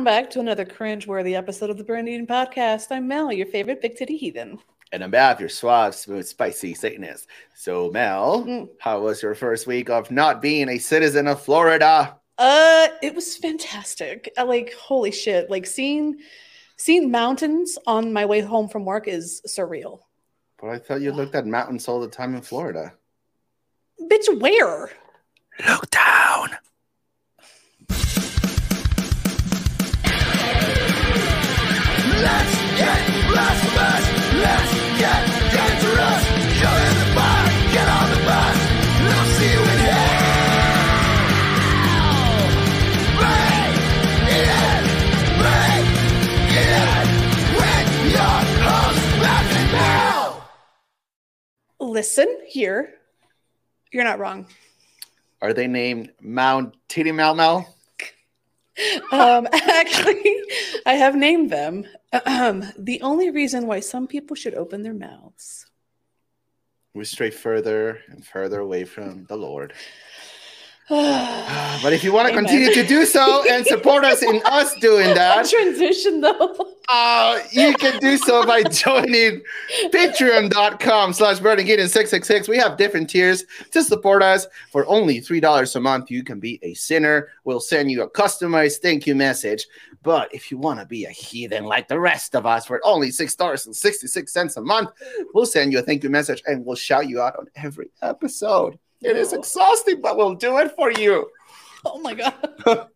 welcome back to another cringe-worthy episode of the Burning Eden Podcast. I'm Mel, your favorite big titty heathen. And I'm Baph, your suave, smooth, spicy Satanist. So, Mel, Mm. how was your first week of not being a citizen of Florida? Uh, it was fantastic. I, like, holy shit! Like seeing seeing mountains on my way home from work is surreal. But I thought you looked at mountains all the time in Florida. Bitch, where? Look down. Listen here. You're not wrong. Are they named Mount Titty Mal Mal? Um, actually, I have named them. The only reason why some people should open their mouths. We stray further and further away from the Lord. But if you want to continue to do so and support us in us doing that, transition though. uh, you can do so by joining patreon.com slash burning eden 666 we have different tiers to support us. For only $3 a month you can be a sinner. We'll send you a customized thank you message. But if you want to be a heathen like the rest of us for only $6.66 a month we'll send you a thank you message and we'll shout you out on every episode it is exhausting but we'll do it for you Oh my god.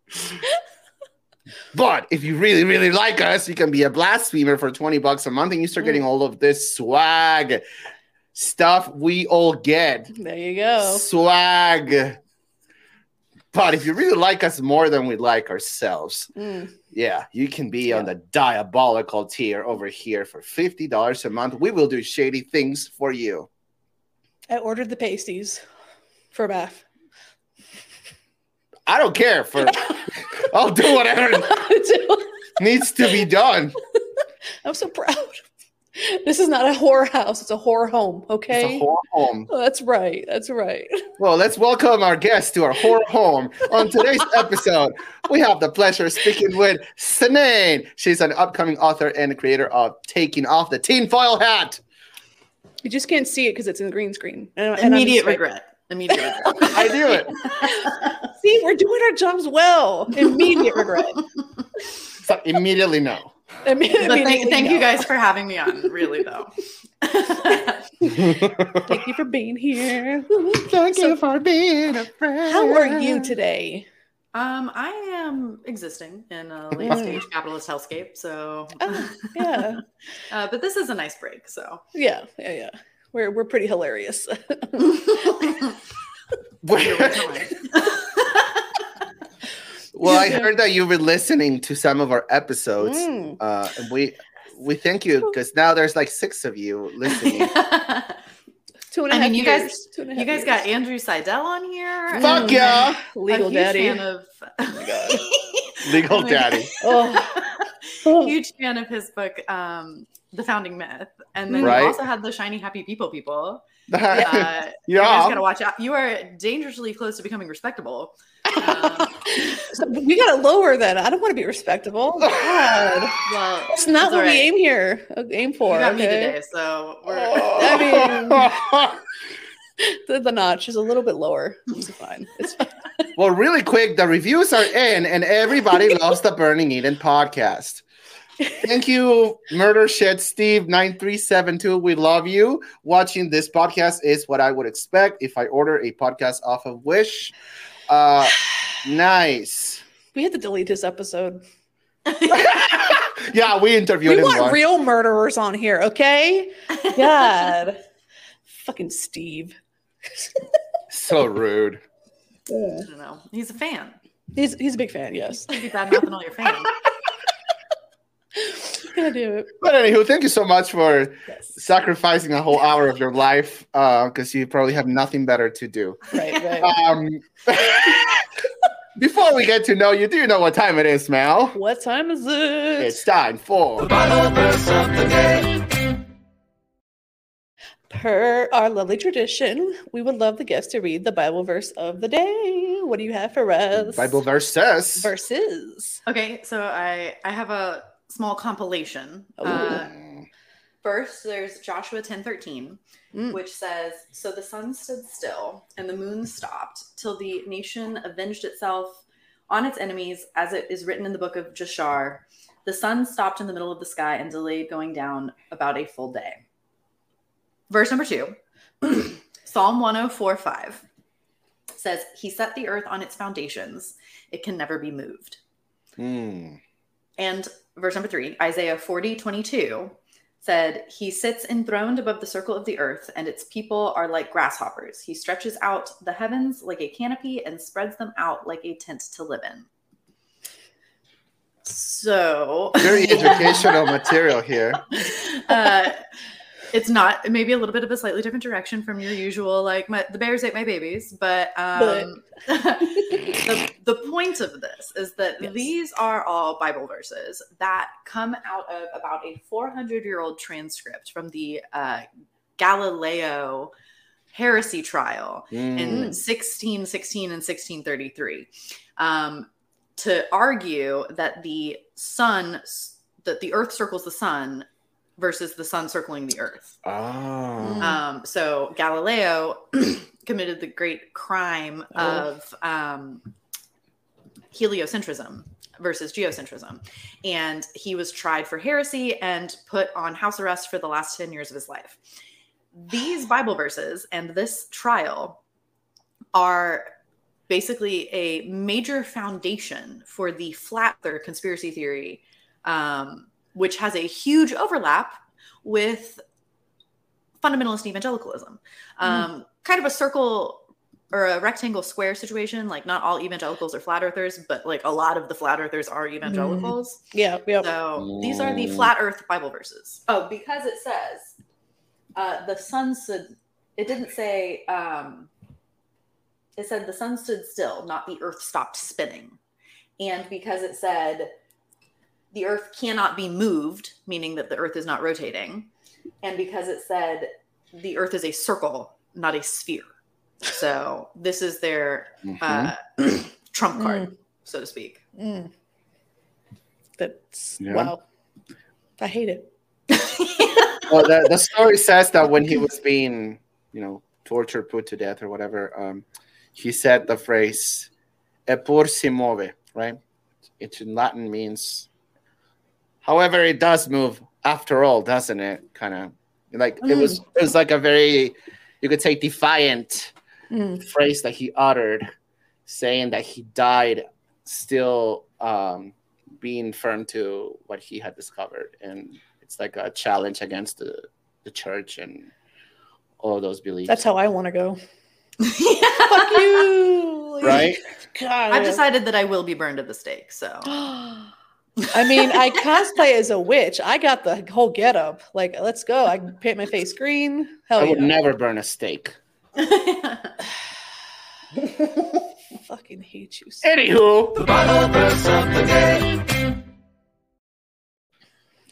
But if you really, really like us, you can be a blasphemer for 20 bucks a month and you start getting all of this swag stuff we all get. There you go. Swag. But if you really like us more than we like ourselves, Mm. yeah, you can be Yeah. on the diabolical tier over here for $50 a month. We will do shady things for you. I ordered the pasties for Baph. I don't care for I'll do whatever needs to be done. I'm so proud. This is not a horror house, it's a horror home, okay? It's a horror home. Oh, that's right. That's right. Well, let's welcome our guest to our horror home. On today's episode, we have the pleasure of speaking with Cynane. She's an upcoming author and creator of Taking Off the Tinfoil Hat. You just can't see it because it's in green screen. And, and Immediate just like, regret. Immediate regret. I knew it. See, we're doing our jobs well. Immediate regret. So immediately no. I mean, But thank, immediately thank you guys for having me on, really, though. Thank you for being here. Thank So- you for being a friend. How are you today? um, I am existing in a late stage capitalist hellscape, so. Oh, yeah. uh, but this is a nice break, so. Yeah, yeah, yeah. We're we're pretty hilarious. Here we come. well, I heard that you've been listening to some of our episodes, Mm. uh, and we we thank you because now there's like six of you listening. Two and a I half mean, you guys- years. Two and you half guys got. Andrew Seidel on here. Fuck and yeah, a legal huge daddy. fan of. legal Oh my daddy. Oh. huge fan of his book, um, The Founding Myth, and then Right. you also had the Shiny Happy People people. Uh, yeah. You guys gotta watch out. You are dangerously close to becoming respectable. Um, So we gotta lower that. I don't want to be respectable. God. well, That's not what all we aim here. uh, Aim for. You got me okay? today, so we're. I The, the notch is a little bit lower. It's fine. It's fine. well, really quick, the reviews are in, and everybody loves the Burning Eden podcast. Thank you, Murder Shit Steve nine three seven two. We love you. Watching this podcast is what I would expect if I order a podcast off of Wish. Uh, nice. We had to delete this episode. Yeah, we interviewed him. We him want once. real murderers on here, okay? God. Fucking Steve. so rude. I don't know. He's a fan. He's he's a big fan, yes. You keep bad mouthing all your fans. Gotta do it. But anywho, thank you so much for Yes. sacrificing a whole hour of your life because you probably have nothing better to do. Right, right. Um, before we get to know you, do you know what time it is, Mel? what time is it? It's time for Bible verse of the day. Per our lovely tradition, we would love the guest to read the Bible verse of the day. What do you have for us? Bible verse says. verses. Okay, so I I have a small compilation. Uh, first, there's Joshua ten thirteen, Mm. which says, "So the sun stood still and the moon stopped till the nation avenged itself on its enemies, as it is written in the book of Jashar. The sun stopped in the middle of the sky and delayed going down about a full day." Verse number two, Psalm one hundred four five says, "He set the earth on its foundations; it can never be moved." Mm. And verse number three, Isaiah 40, 22 said, He sits enthroned above the circle of the earth, and its people are like grasshoppers. He stretches out the heavens like a canopy and spreads them out like a tent to live in. So, Very educational material here. uh, it's not maybe a little bit of a slightly different direction from your usual, like my, the bears ate my babies, but um, the, the point of this is that Yes. these are all Bible verses that come out of about a 400 year old transcript from the uh, Galileo heresy trial in Mm. 1616 and 1633 um, to argue that the sun that the earth circles the sun versus the sun circling the earth Oh. um, so galileo committed the great crime Oh. of um, heliocentrism versus geocentrism and he was tried for heresy and put on house arrest for the last 10 years of his life these bible verses and this trial are basically a major foundation for the flat earth conspiracy theory um, which has a huge overlap with fundamentalist evangelicalism um, kind of a circle or a rectangle square situation like not all evangelicals are flat earthers but like a lot of the flat earthers are evangelicals Yeah, yeah. so these are the Mm. flat Earth Bible verses. Oh, because it says uh, the sun stood. It didn't say. Um, it said the sun stood still, not the Earth stopped spinning, and because it said the Earth cannot be moved, meaning that the Earth is not rotating, and because it said the Earth is a circle, not a sphere. So this is their Mhm. uh, trump card, so to speak. Mm. That's Yeah. wow. I hate it. well, the, the story says that when he was being, you know, tortured, put to death, or whatever, um, he said the phrase "e pur si move," right? Which in Latin means, however, it does move after all, doesn't it? Kind of like it was. It was like a very, you could say, defiant Mm. phrase that he uttered, saying that he died still um, being firm to what he had discovered, and it's like a challenge against the the church and all those beliefs. That's how I want to go. Fuck you. right. God. I've decided that I will be burned at the stake. So I mean, I cosplay as a witch. I got the whole get up. Like, let's go. I can paint my face green. Hell I would yeah. never burn a steak. fucking hate you. so- Anywho, The Bible verse of the day.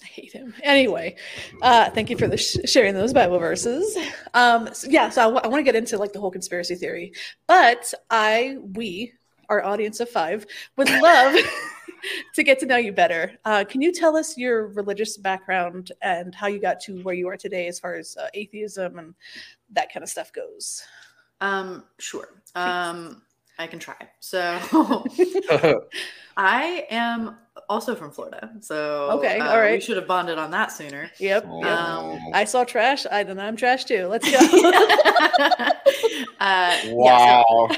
I hate him. Anyway, uh, thank you for the sh- sharing those Bible verses. Um, so yeah, so I want to get into like the whole conspiracy theory, but I, we, our audience of five, would love to get to know you better. Uh, can you tell us your religious background and how you got to where you are today, as far as uh, atheism and that kind of stuff goes? um, sure. Um, I can try. So I am also from Florida. So Okay, uh, all right. We should have bonded on that sooner. Yep. Oh. yep. Um, I saw trash. I then I'm trash too. Let's go. uh, yeah, so- wow.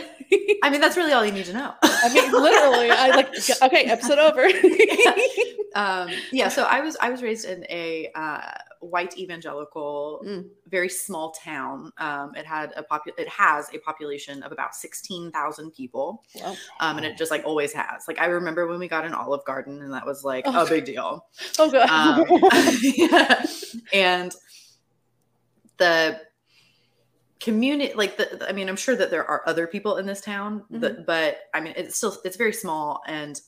I mean, that's really all you need to know. I mean, literally, I like. Okay, episode over. um, yeah, so I was I was raised in a uh, white evangelical, Mm. very small town. Um, it had a popu- it has a population of about sixteen thousand people, Wow. um, and it just like always has. Like I remember when we got an Olive Garden, and that was like Oh. a big deal. Oh god. Um, yeah. and the community like the i mean i'm sure that there are other people in this town Mm-hmm. but, but i mean it's still it's very small and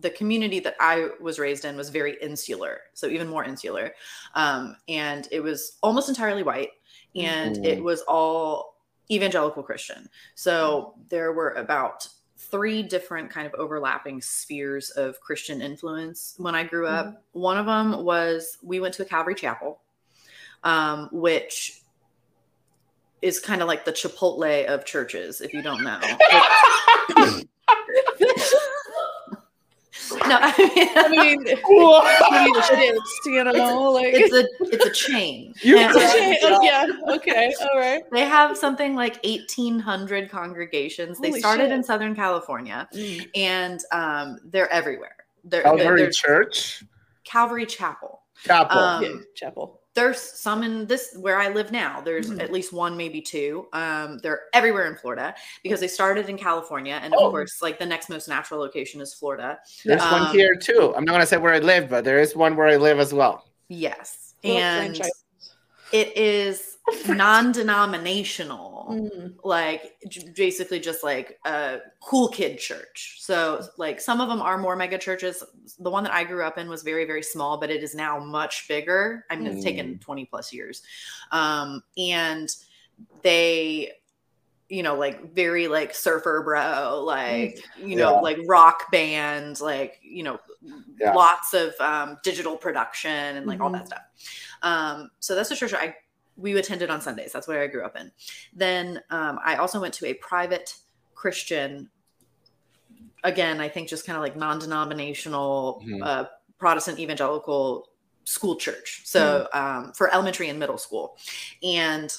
the community that I was raised in was very insular, so even more insular. Um, and it was almost entirely white, and it was all evangelical Christian. So there were about three different kind of overlapping spheres of Christian influence when I grew up. One of them was we went to a Calvary Chapel, um, which is kind of like the Chipotle of churches, if you don't know. no, I mean, I mean, I mean, it is, you know, like it's a it's a chain. You- And Okay, oh, yeah, okay, all right. they have something like 1800 congregations. They Holy started shit. in Southern California and um, they're everywhere. They're, Calvary they're Church Calvary Chapel. Chapel. Um, yeah, chapel. There's some in this where I live now. There's Mhm. at least one, maybe two. Um, they're everywhere in Florida because they started in California, and of Oh. course, like the next most natural location is Florida. There's um, one here too. I'm not gonna say where I live, but there is one where I live as well. Yes, and it is non-denominational. Mm. like j- basically just like a cool kid church. So like some of them are more mega churches. The one that I grew up in was very very small, but it is now much bigger. I mean, it's taken 20 plus years. Um and they you know like very like surfer bro like you know Yeah. like rock band like you know Yeah. lots of um digital production and like all Mhm. that stuff um so that's the church i we attended on sundays. That's where i grew up in. Then um i also went to a private christian again i think just kind of like non-denominational Mhm. uh protestant evangelical school church. So um for elementary and middle school. And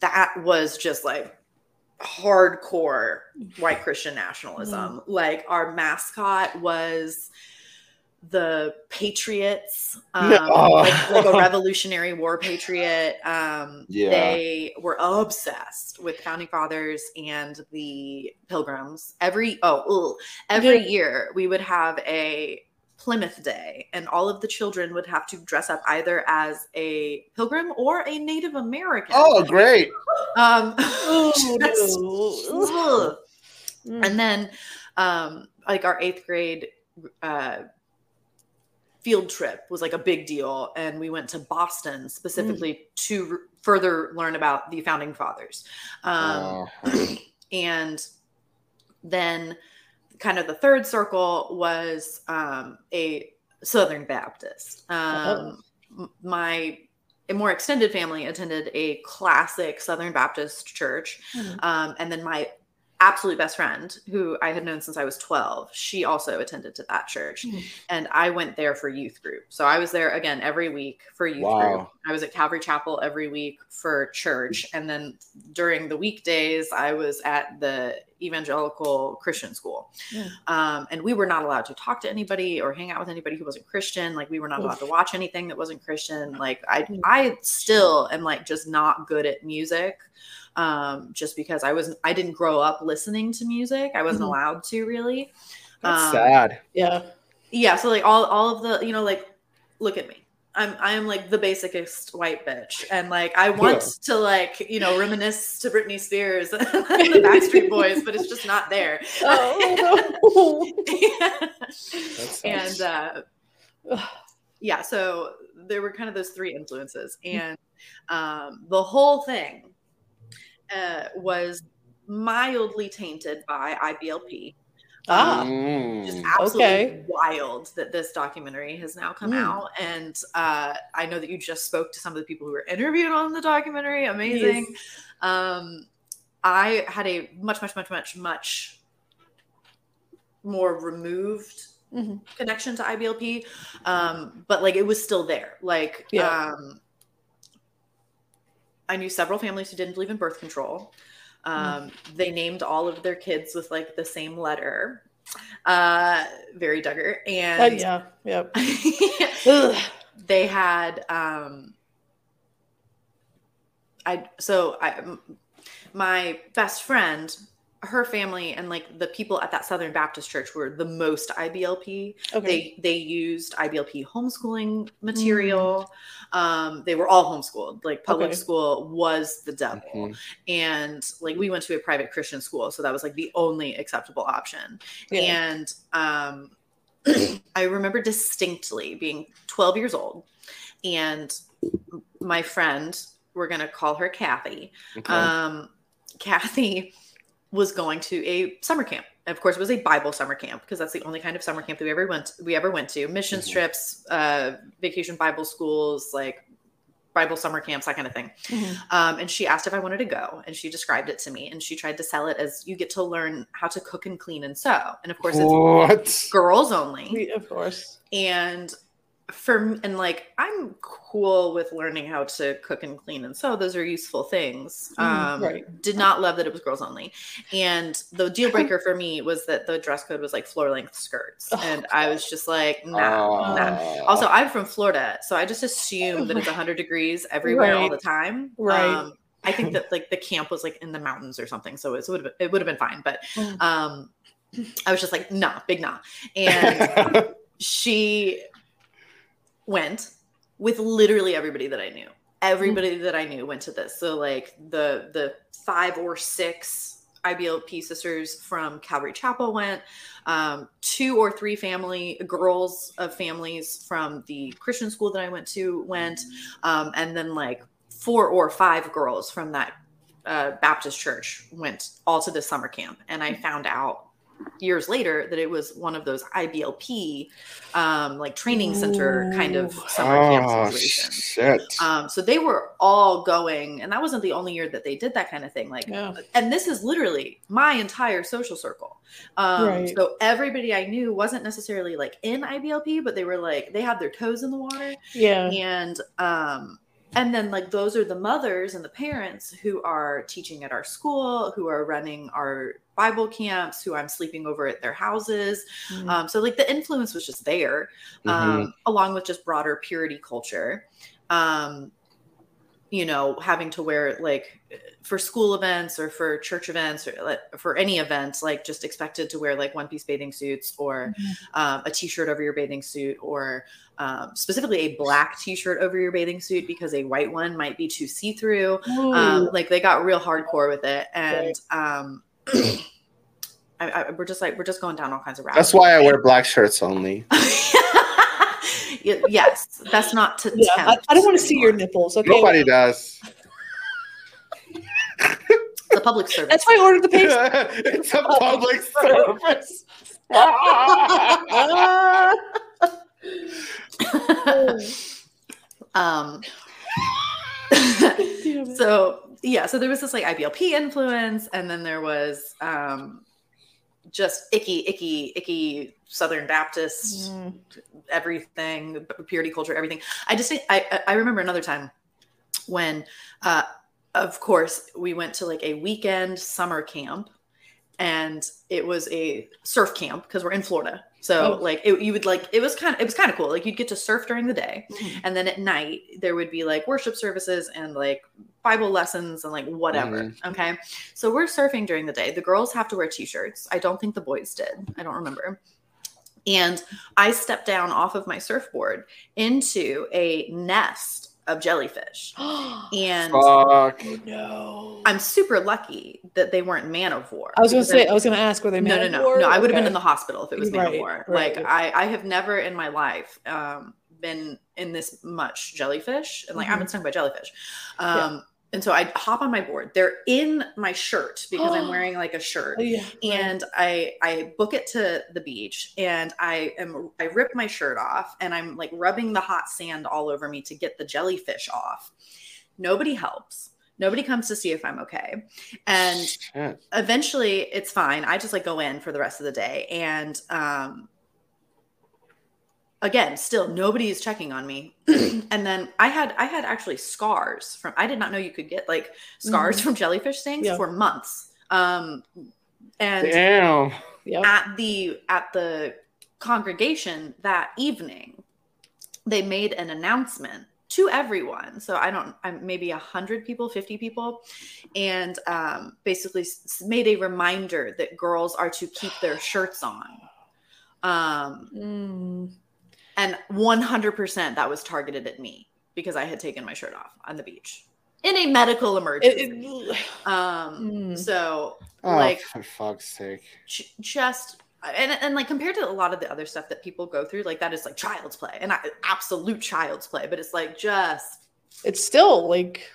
that was just like hardcore white Christian nationalism. Like our mascot was the Patriots, um, No. like, like a Revolutionary War patriot. Um, Yeah. They were obsessed with founding fathers and the Pilgrims. Every oh, ugh, every Yeah. year we would have a Plymouth Day, and all of the children would have to dress up either as a pilgrim or a Native American. Oh, great! Um, just- ugh. Mm. and then, um, like our eighth grade uh, field trip was like a big deal, and we went to Boston specifically to r- further learn about the founding fathers. Um, Oh. and then kind of the third circle was um, a southern baptist. Um, m- my a more extended family attended a classic southern baptist church. Um, and then my absolute best friend who i had known since i was 12 she also attended to that church. Mhm. and i went there for youth group. So i was there again every week for youth Wow. group. I was at calvary chapel every week for church. And then during the weekdays i was at the evangelical christian school. Yeah. um, and we were not allowed to talk to anybody or hang out with anybody who wasn't christian. Like we were not allowed to watch anything that wasn't christian. Like i Mm. i still am like just not good at music um, just because i wasn't i didn't grow up listening to music. I wasn't Mhm. allowed to really. That's Um, sad. Yeah. yeah so like all all of the you know like look at me. I'm i am like the basicest white bitch. And like i want to like you know reminisce to britney spears and the backstreet boys but it's just not there. Oh, That and uh yeah so there were kind of those three influences. And um the whole thing uh was mildly tainted by iblp ah. Um, just Mm. absolutely Okay. wild that this documentary has now come Mm. out and uh, i know that you just spoke to some of the people who were interviewed on the documentary amazing Yes. um, i had a much much much much much more removed Mhm. connection to iblp um, but like it was still there like Yeah. um, i knew several families who didn't believe in birth control um, they named all of their kids with like the same letter uh very duggar Uh, and yeah. Yep. They had um i so i m- my best friend her family and like the people at that southern baptist church were the most iblp Okay. they they used iblp homeschooling material um they were all homeschooled like public Okay. school was the devil Mhm. and like we went to a private christian school so that was like the only acceptable option Yeah. and um I remember distinctly being 12 years old, and my friend, we're gonna call her Kathy. Okay. Um, Kathy was going to a summer camp. Of course, it was a Bible summer camp because that's the only kind of summer camp that we ever went. We ever went to mission Mhm. trips, uh, vacation Bible schools, like Bible summer camps, that kind of thing. Mhm. Um, and she asked if I wanted to go, and she described it to me, and she tried to sell it as you get to learn how to cook and clean and sew. And of course, it's what? girls only of course. and for and like i'm cool with learning how to cook and clean and sew those are useful things Mhm, um right. did not love that it was girls only and the deal breaker for me was that the dress code was like floor length skirts Oh, and i was just like nah, Ah. nah. also i'm from florida so i just assume that it's 100 degrees everywhere all the time Right. um i think that like the camp was like in the mountains or something so it would have it would have been fine but Mm. um i was just like nah big nah and she went with literally everybody that I knew. Everybody that I knew went to this. So like the the five or six IBLP sisters from Calvary Chapel went. Um, two or three family girls of families from the Christian school that I went to went, um, and then like four or five girls from that uh, Baptist church went all to this summer camp. And I found out years later that it was one of those IBLP um, like training center kind of Ooh. summer camp oh, situations. shit. Um, so they were all going, and that wasn't the only year that they did that kind of thing. Like, Yeah. and this is literally my entire social circle. Um, Right. So everybody I knew wasn't necessarily like in IBLP, but they were like they had their toes in the water, Yeah. and um, and then like those are the mothers and the parents who are teaching at our school, who are running our Bible camps, who I'm sleeping over at their houses. Mm. Um, so like the influence was just there, um, along with just broader purity culture. Um, you know, having to wear like for school events or for church events or like, for any event, like just expected to wear like one piece bathing suits or um, a t-shirt over your bathing suit or um, specifically a black t-shirt over your bathing suit because a white one might be too see-through. Um, like they got real hardcore with it and um I, I, we're just like we're just going down all kinds of rabbit That's why I wear black shirts only. Y- yes that's not to yeah. I, tempt I don't want to see your nipples. Okay. Nobody does. the public service That's why I ordered the page. it's a public service. um so yeah so there was this like iblp influence and then there was um just icky icky icky southern baptist Mm. everything purity culture everything i just think i i remember another time when uh of course we went to like a weekend summer camp and it was a surf camp because we're in florida. So Oh. like it, you would like it was kind of it was kind of cool. Like you'd get to surf during the day Mhm. and then at night there would be like worship services and like bible lessons and like whatever okay? So we're surfing during the day. The girls have to wear t-shirts. I don't think the boys did. I don't remember. And i stepped down off of my surfboard into a nest of jellyfish and Fuck. no. i'm super lucky that they weren't man of war I was gonna say. I- I was gonna ask. Were they no, no, man no, of war? no. No, no. I would have been in the hospital if it was man Right, of war. right. Like I, I have never in my life um, been in this much jellyfish, and like I've been stung by jellyfish. Um, Mm-hmm. Yeah. And so I hop on my board. They're in my shirt because I'm wearing like a shirt. Oh, yeah. And I I book it to the beach and I am I rip my shirt off and I'm like rubbing the hot sand all over me to get the jellyfish off. Nobody helps. Nobody comes to see if I'm okay. And Shit. eventually it's fine i just like go in for the rest of the day and um again still nobody is checking on me and then i had i had actually scars from i did not know you could get like scars from jellyfish stings Yeah. for months um and Damn. Yep. at the at the congregation that evening they made an announcement to everyone so i don't i'm maybe 100 people 50 people and um, basically made a reminder that girls are to keep their shirts on um, Mm. And 100% that was targeted at me because i had taken my shirt off on the beach in a medical emergency it, um, Mm. so Oh, like for fuck's sake. just and, and like compared to a lot of the other stuff that people go through, like that is like child's play and I, absolute child's play, but it's like just It's still like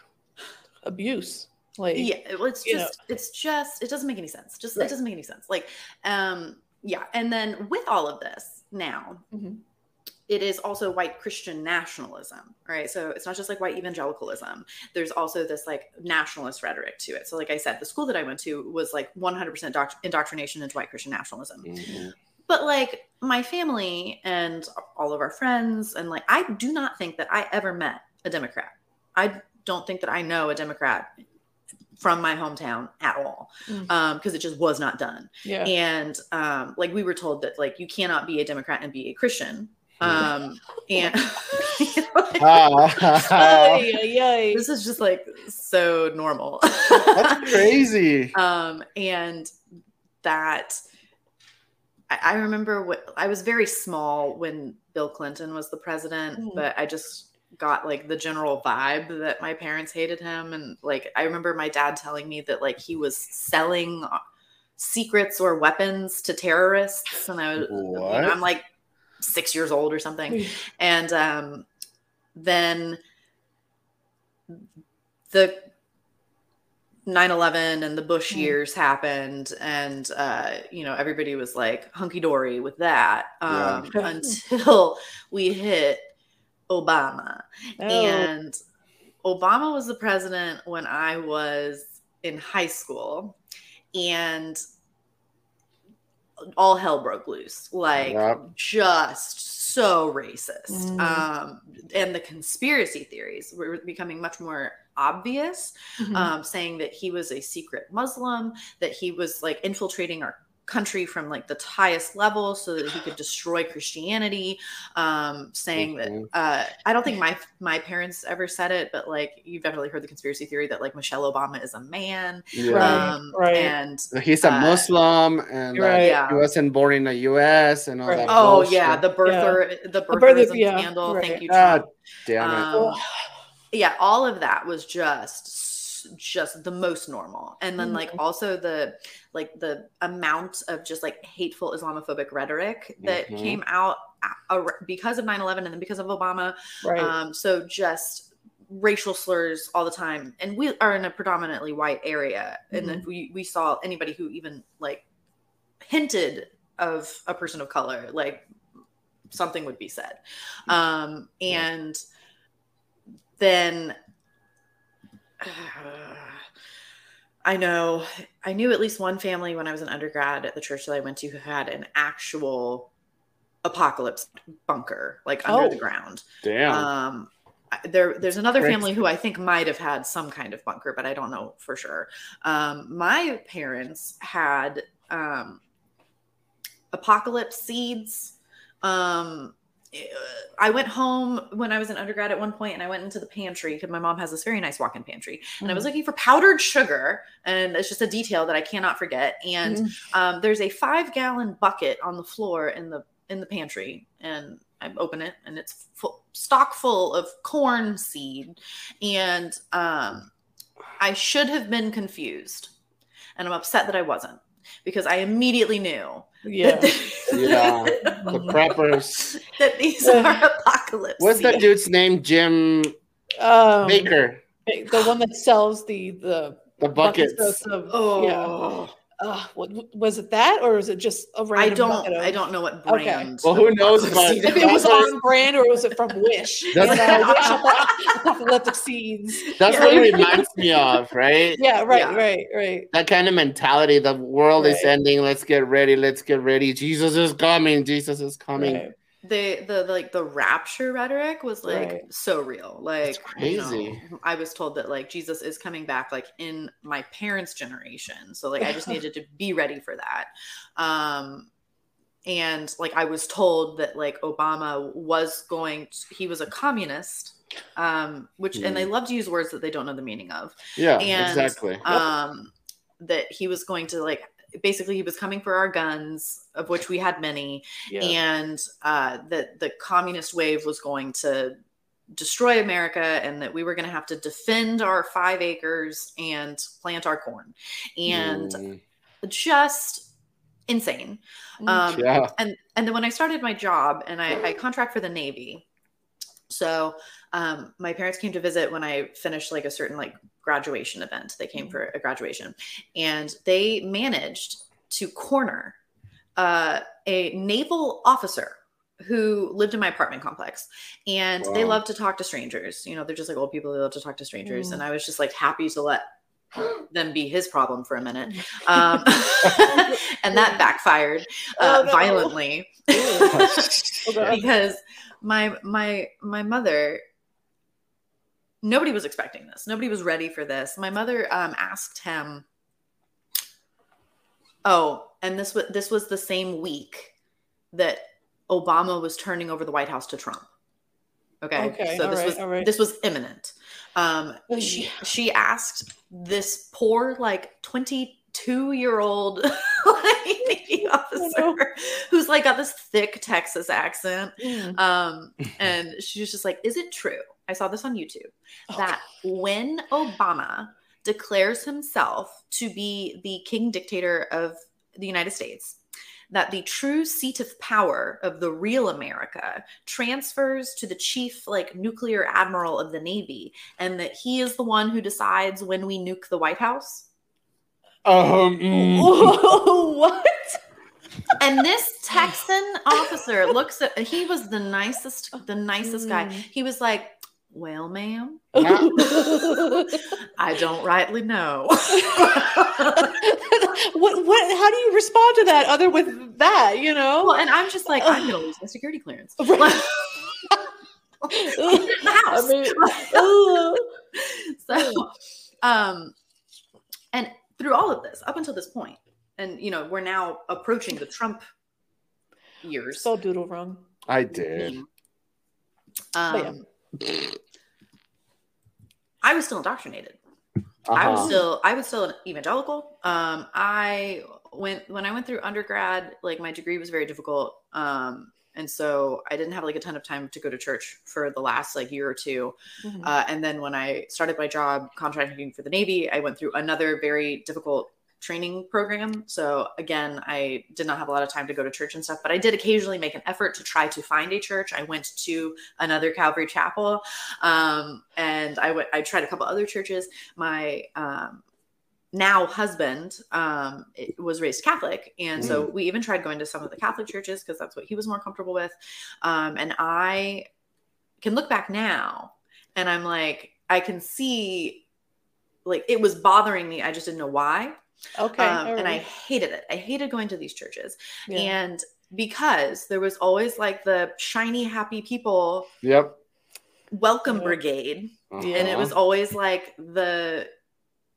abuse. Like yeah it's you know. just it's just it doesn't make any sense just Right. it doesn't make any sense like um yeah and then with all of this now Mhm. It is also white christian nationalism right? So it's not just like white evangelicalism. There's also this like nationalist rhetoric to it. So like i said the school that i went to was like 100% doct- indoctrination into white christian nationalism. Mhm. but like my family and all of our friends and like i do not think that i ever met a democrat. I don't think that i know a democrat from my hometown at all Mm. um because it just was not done. Yeah. and um like we were told that like you cannot be a democrat and be a christian um and Ah, this is just like so normal that's crazy. um and that I, I remember what I was very small when Bill Clinton was the president, Mhm. but I just got like the general vibe that my parents hated him and like I remember my dad telling me that like he was selling uh, secrets or weapons to terrorists and I was you know, What? I'm like 6 years old or something Mm. and um, then the 9-11 and the bush Mm. years happened and uh, you know everybody was like hunky-dory with that um, Yeah. until we hit obama Oh, and obama was the president when i was in high school and all hell broke loose like Yep. just so racist Mm. um and the conspiracy theories were becoming much more obvious mhm. um saying that he was a secret muslim that he was like infiltrating our country from like the highest level so that he could destroy christianity um saying Mhm. that uh i don't think my my parents ever said it but like you've definitely heard the conspiracy theory that like michelle obama is a man Yeah. Right, um right. and He's a uh, Muslim and You're right. Yeah. he wasn't born in the U.S. and all Right. that. oh bullshit. yeah the birther the birth of- birtherism yeah, scandal right. thank you God Trump. damn it. Um, yeah all of that was just just the most normal. And then like Mhm. also the like the amount of just like hateful islamophobic rhetoric that Mhm. came out because of 9-11 and then because of obama. Right. um so just racial slurs all the time. And we are in a predominantly white area. And if we we saw anybody who even like hinted of a person of color like something would be said. Um and then I know I knew at least one family when I was an undergrad at the church that I went to who had an actual apocalypse bunker like under Oh. the ground. Damn. Um there there's another family who I think might have had some kind of bunker, but I don't know for sure. Um my parents had um apocalypse seeds. Um I went home when I was an undergrad at one point and I went into the pantry because my mom has this very nice walk-in pantry and I was Mhm. looking for powdered sugar and it's just a detail that I cannot forget and Mhm. um, there's a five gallon bucket on the floor in the in the pantry and I open it and it's full, stock full of corn seed and um, I should have been confused and I'm upset that I wasn't because I immediately knew yeah. Yeah. the preppers. that these are apocalypse What's that dude's name? Jim Um, Bakker. the one that sells the the The buckets. buckets of, Oh, yeah. Uh, what, was it that or was it just a random I don't bucket of- I don't know what Okay. brand. Well, who knows apocalypse about- If it was on brand or was it from Wish? You That's- know, Wish apocalyptic seeds. That's Yeah. what it reminds me of, right? Yeah, right, Yeah. right, right. That kind of mentality. The world is ending. Let's get ready. Let's get ready. Jesus is coming. Jesus is coming. right. The the like the rapture rhetoric was like Right. so real like you know, crazy. i was told that like jesus is coming back like in my parents generation so like i just needed to be ready for that um and like i was told that like obama was going to, he was a communist um which and they love to use words that they don't know the meaning of Yeah, and exactly. um that he was going to like basically he was coming for our guns of which we had many Yeah. and uh, that the communist wave was going to destroy America and that we were going to have to defend our five acres and plant our corn. And Mm. just insane. Um, Yeah. and and then when I started my job and I, I contract for the Navy, so um, my parents came to visit when I finished like a certain like graduation event. They came for a graduation, and they managed to corner uh, a naval officer who lived in my apartment complex. And they love to talk to strangers. You know they're just like old people. They love to talk to strangers. Mm. and i was just like happy to let them be his problem for a minute. Um, and that backfired uh, Oh, no. violently. Because my my my mother nobody was expecting this. Nobody was ready for this. My mother um asked him oh and this was this was the same week that obama was turning over the white house to trump. Okay, Okay, so this right, was right. this was imminent um she she asked this poor like 22 year old like officer who's like got this thick texas accent. Mm. um and she was just like is it true i saw this on youtube that when obama declares himself to be the king dictator of the united states that the true seat of power of the real america transfers to the chief like nuclear admiral of the navy and that he is the one who decides when we nuke the white house Um, mm. what? and this Texan officer looks at he was the nicest the nicest guy. Mm. He was like, "Well, ma'am, Yeah. I don't rightly know." what what how do you respond to that other with that, you know? well, and I'm just like, I'm gonna lose my security clearance. Right. in the house. I mean, ugh. so um and through all of this, up until this point, and you know, we're now approaching the Trump years. so doodle wrong. I did. um, I was still indoctrinated. I was Uh-huh. still I was still an evangelical. Um, I went when I went through undergrad, like my degree was very difficult. Um, and so I didn't have like a ton of time to go to church for the last like year or two. Mhm. Uh, and then when I started my job contracting for the Navy, I went through another very difficult training program. So again, I did not have a lot of time to go to church and stuff, but I did occasionally make an effort to try to find a church. I went to another Calvary Chapel, um, and I went. I tried a couple other churches. My um, now husband um, was raised Catholic, and so we even tried going to some of the Catholic churches because that's what he was more comfortable with. Um, and I can look back now, and I'm like, I can see, like it was bothering me. I just didn't know why, Okay. um, all and I hated it. I hated going to these churches, Yeah. and because there was always like the shiny, happy people Yep. welcome Yeah. brigade Uh-huh. and it was always like the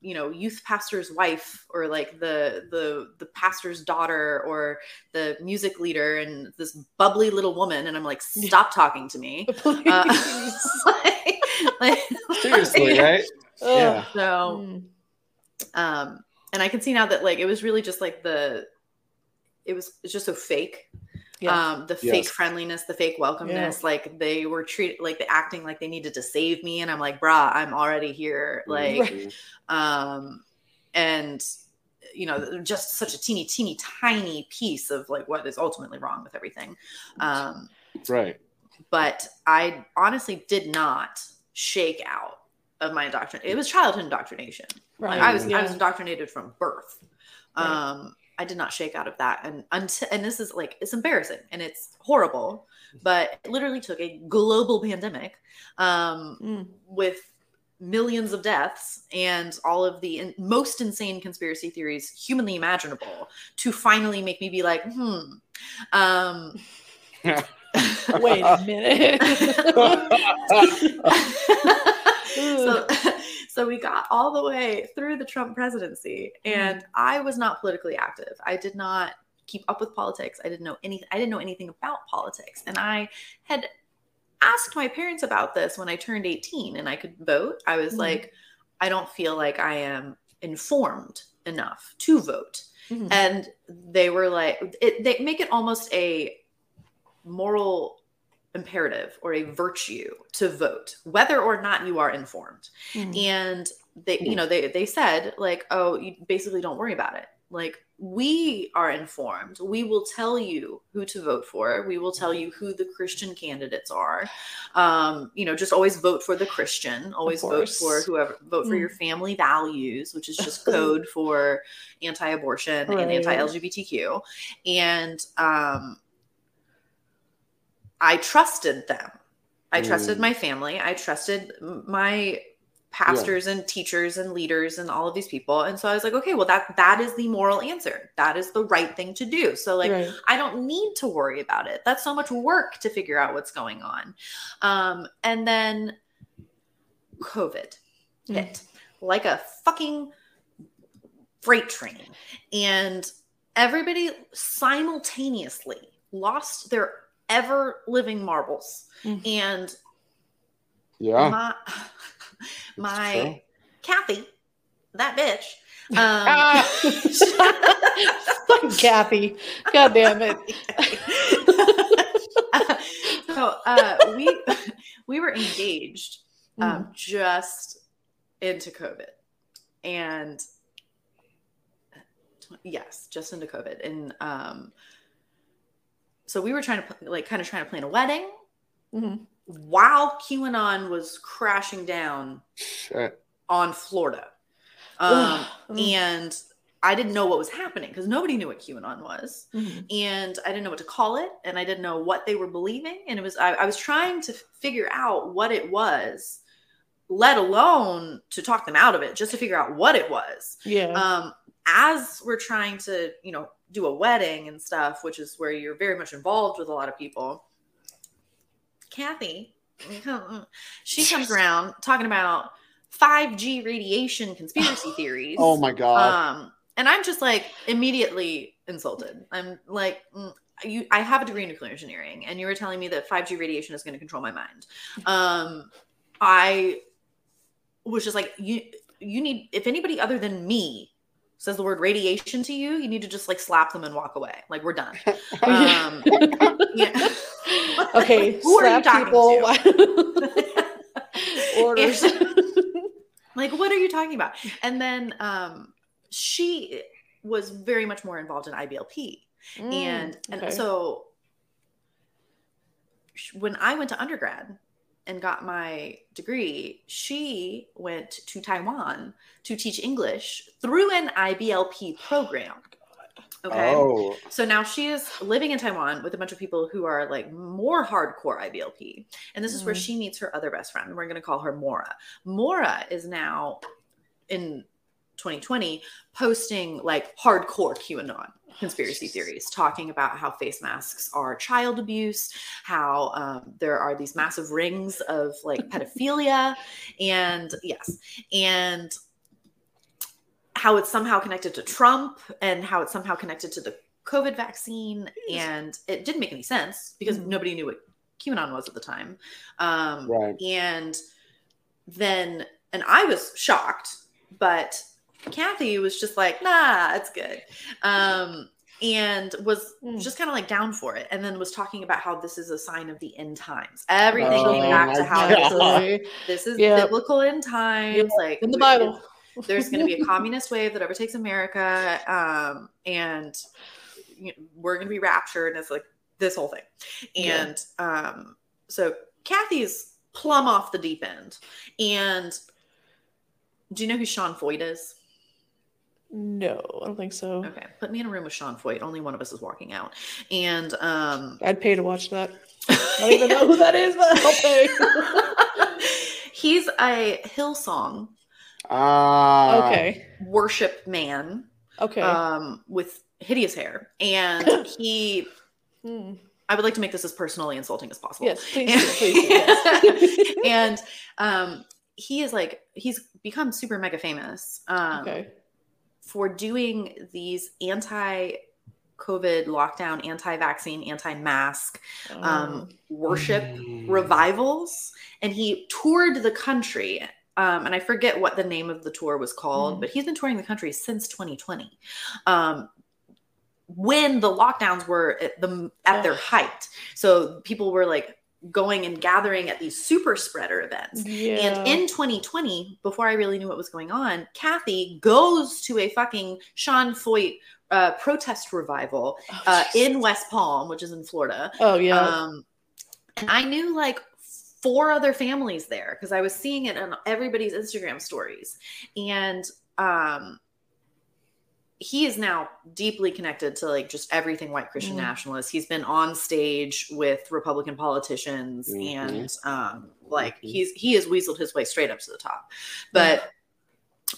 you know youth pastor's wife or like the the the pastor's daughter or the music leader and this bubbly little woman and i'm like stop talking to me uh, like- like- seriously, right? Yeah. so Mm. um and i can see now that like it was really just like the it was it's just so fake Yeah. um the Yes. fake friendliness the fake welcomeness like they were treated like they acting like they needed to save me and i'm like brah i'm already here like Mhm. um and you know just such a teeny teeny tiny piece of like what is ultimately wrong with everything um right. but i honestly did not shake out of my indoctrination it was childhood indoctrination right. like, i was i was indoctrinated from birth Right. um i did not shake out of that and until and this is like it's embarrassing and it's horrible but it literally took a global pandemic um Mm. with millions of deaths and all of the in- most insane conspiracy theories humanly imaginable to finally make me be like hmm um Wait a minute. so so we got all the way through the Trump presidency and I was not politically active. I did not keep up with politics. I didn't know anything I didn't know anything about politics. And I had asked my parents about this when I turned 18 and I could vote. I was Mhm. like I don't feel like I am informed enough to vote. Mhm. And they were like it, they make it almost a moral imperative or a virtue to vote whether or not you are informed Mhm. and they you know they they said like oh you basically don't worry about it Like we are informed. We will tell you who to vote for. We will tell you who the Christian candidates are. Um, you know, just always vote for the Christian. Always vote for whoever. Vote for Mm. your family values, which is just code for anti-abortion and anti-LGBTQ. And um, I trusted them. I trusted Mm. my family. I trusted my pastors and teachers and leaders and all of these people. And so I was like, okay, well that that is the moral answer. That is the right thing to do. So like right. I don't need to worry about it. That's so much work to figure out what's going on. Um, and then COVID Mm. hit like a fucking freight train. And everybody simultaneously lost their ever living marbles. Mm. And Yeah. my, my. Kathy, that bitch. Um, Ah! Kathy. God damn it. so uh, we we were engaged Mm. um, just into COVID, and yes, just into COVID, and um, so we were trying to like kind of trying to plan a wedding Mhm. while QAnon was crashing down Shit. on Florida, um, Mm. and I didn't know what was happening because nobody knew what QAnon was Mhm. and I didn't know what to call it, and I didn't know what they were believing, and it was I, I was trying to figure out what it was, let alone to talk them out of it, just to figure out what it was. Yeah. Um, as we're trying to, you know, do a wedding and stuff, which is where you're very much involved with a lot of people. Kathy, she comes around talking about 5G radiation conspiracy theories. Oh my god. Um, and I'm just like immediately insulted. I'm like, mm, you. I have a degree in nuclear engineering, and you were telling me that 5G radiation is going to control my mind. Um, I was just like, you. You need if anybody other than me says the word radiation to you, you need to just like slap them and walk away. Like we're done. Um, yeah. okay. Who are you talking people. Orders. like what are you talking about and then um she was very much more involved in iblp and Mm, okay. and so when i went to undergrad and got my degree she went to taiwan to teach english through an iblp program okay Oh. so now she is living in Taiwan with a bunch of people who are like more hardcore IBLP. And this is where Mm. she meets her other best friend. We're going to call her Mora. Mora is now in 2020 posting like hardcore QAnon conspiracy theories, talking about how face masks are child abuse, how um, there are these massive rings of like pedophilia. And yes, and how it's somehow connected to Trump and how it's somehow connected to the COVID vaccine. And it didn't make any sense because Mhm. nobody knew what QAnon was at the time. Um, Right. And then, and I was shocked, but Kathy was just like, nah, it's good. Um, and was Mm. just kind of like down for it. And then was talking about how this is a sign of the end times. Everything Oh came back to how God. this is this is Yep. biblical end times Yep, like in the Bible. there's going to be a communist wave that overtakes america um, and you know, we're going to be raptured and it's like this whole thing Yeah. and um, so kathy's plumb off the deep end and do you know who sean feucht is No, I don't think so. okay put me in a room with sean feucht only one of us is walking out and um I'd pay to watch that. I don't even know who that is, but I'll pay. he's a hillsong Ah. okay. worship man Okay. um, with hideous hair, and he. Hmm. I would like to make this as personally insulting as possible. Yes, please, do, please. do, yes. and um, he is like he's become super mega famous um, okay. For doing these anti. COVID lockdown, anti vaccine, anti mask um, Um, worship Mm. revivals. And he toured the country. Um, and I forget what the name of the tour was called, Mhm. but he's been touring the country since 2020. Um, when the lockdowns were at the at their height. So people were like going and gathering at these super spreader events. Yeah. And in 2020, before I really knew what was going on, Kathy goes to a fucking Sean Feucht uh, protest revival Oh, uh, in West Palm, which is in Florida. Oh yeah. Um, and I knew like four other families there because I was seeing it on everybody's Instagram stories. And um, he is now deeply connected to like just everything white Christian Mm. nationalists. He's been on stage with Republican politicians Mhm. and um, like Mhm. he's he has weaseled his way straight up to the top. But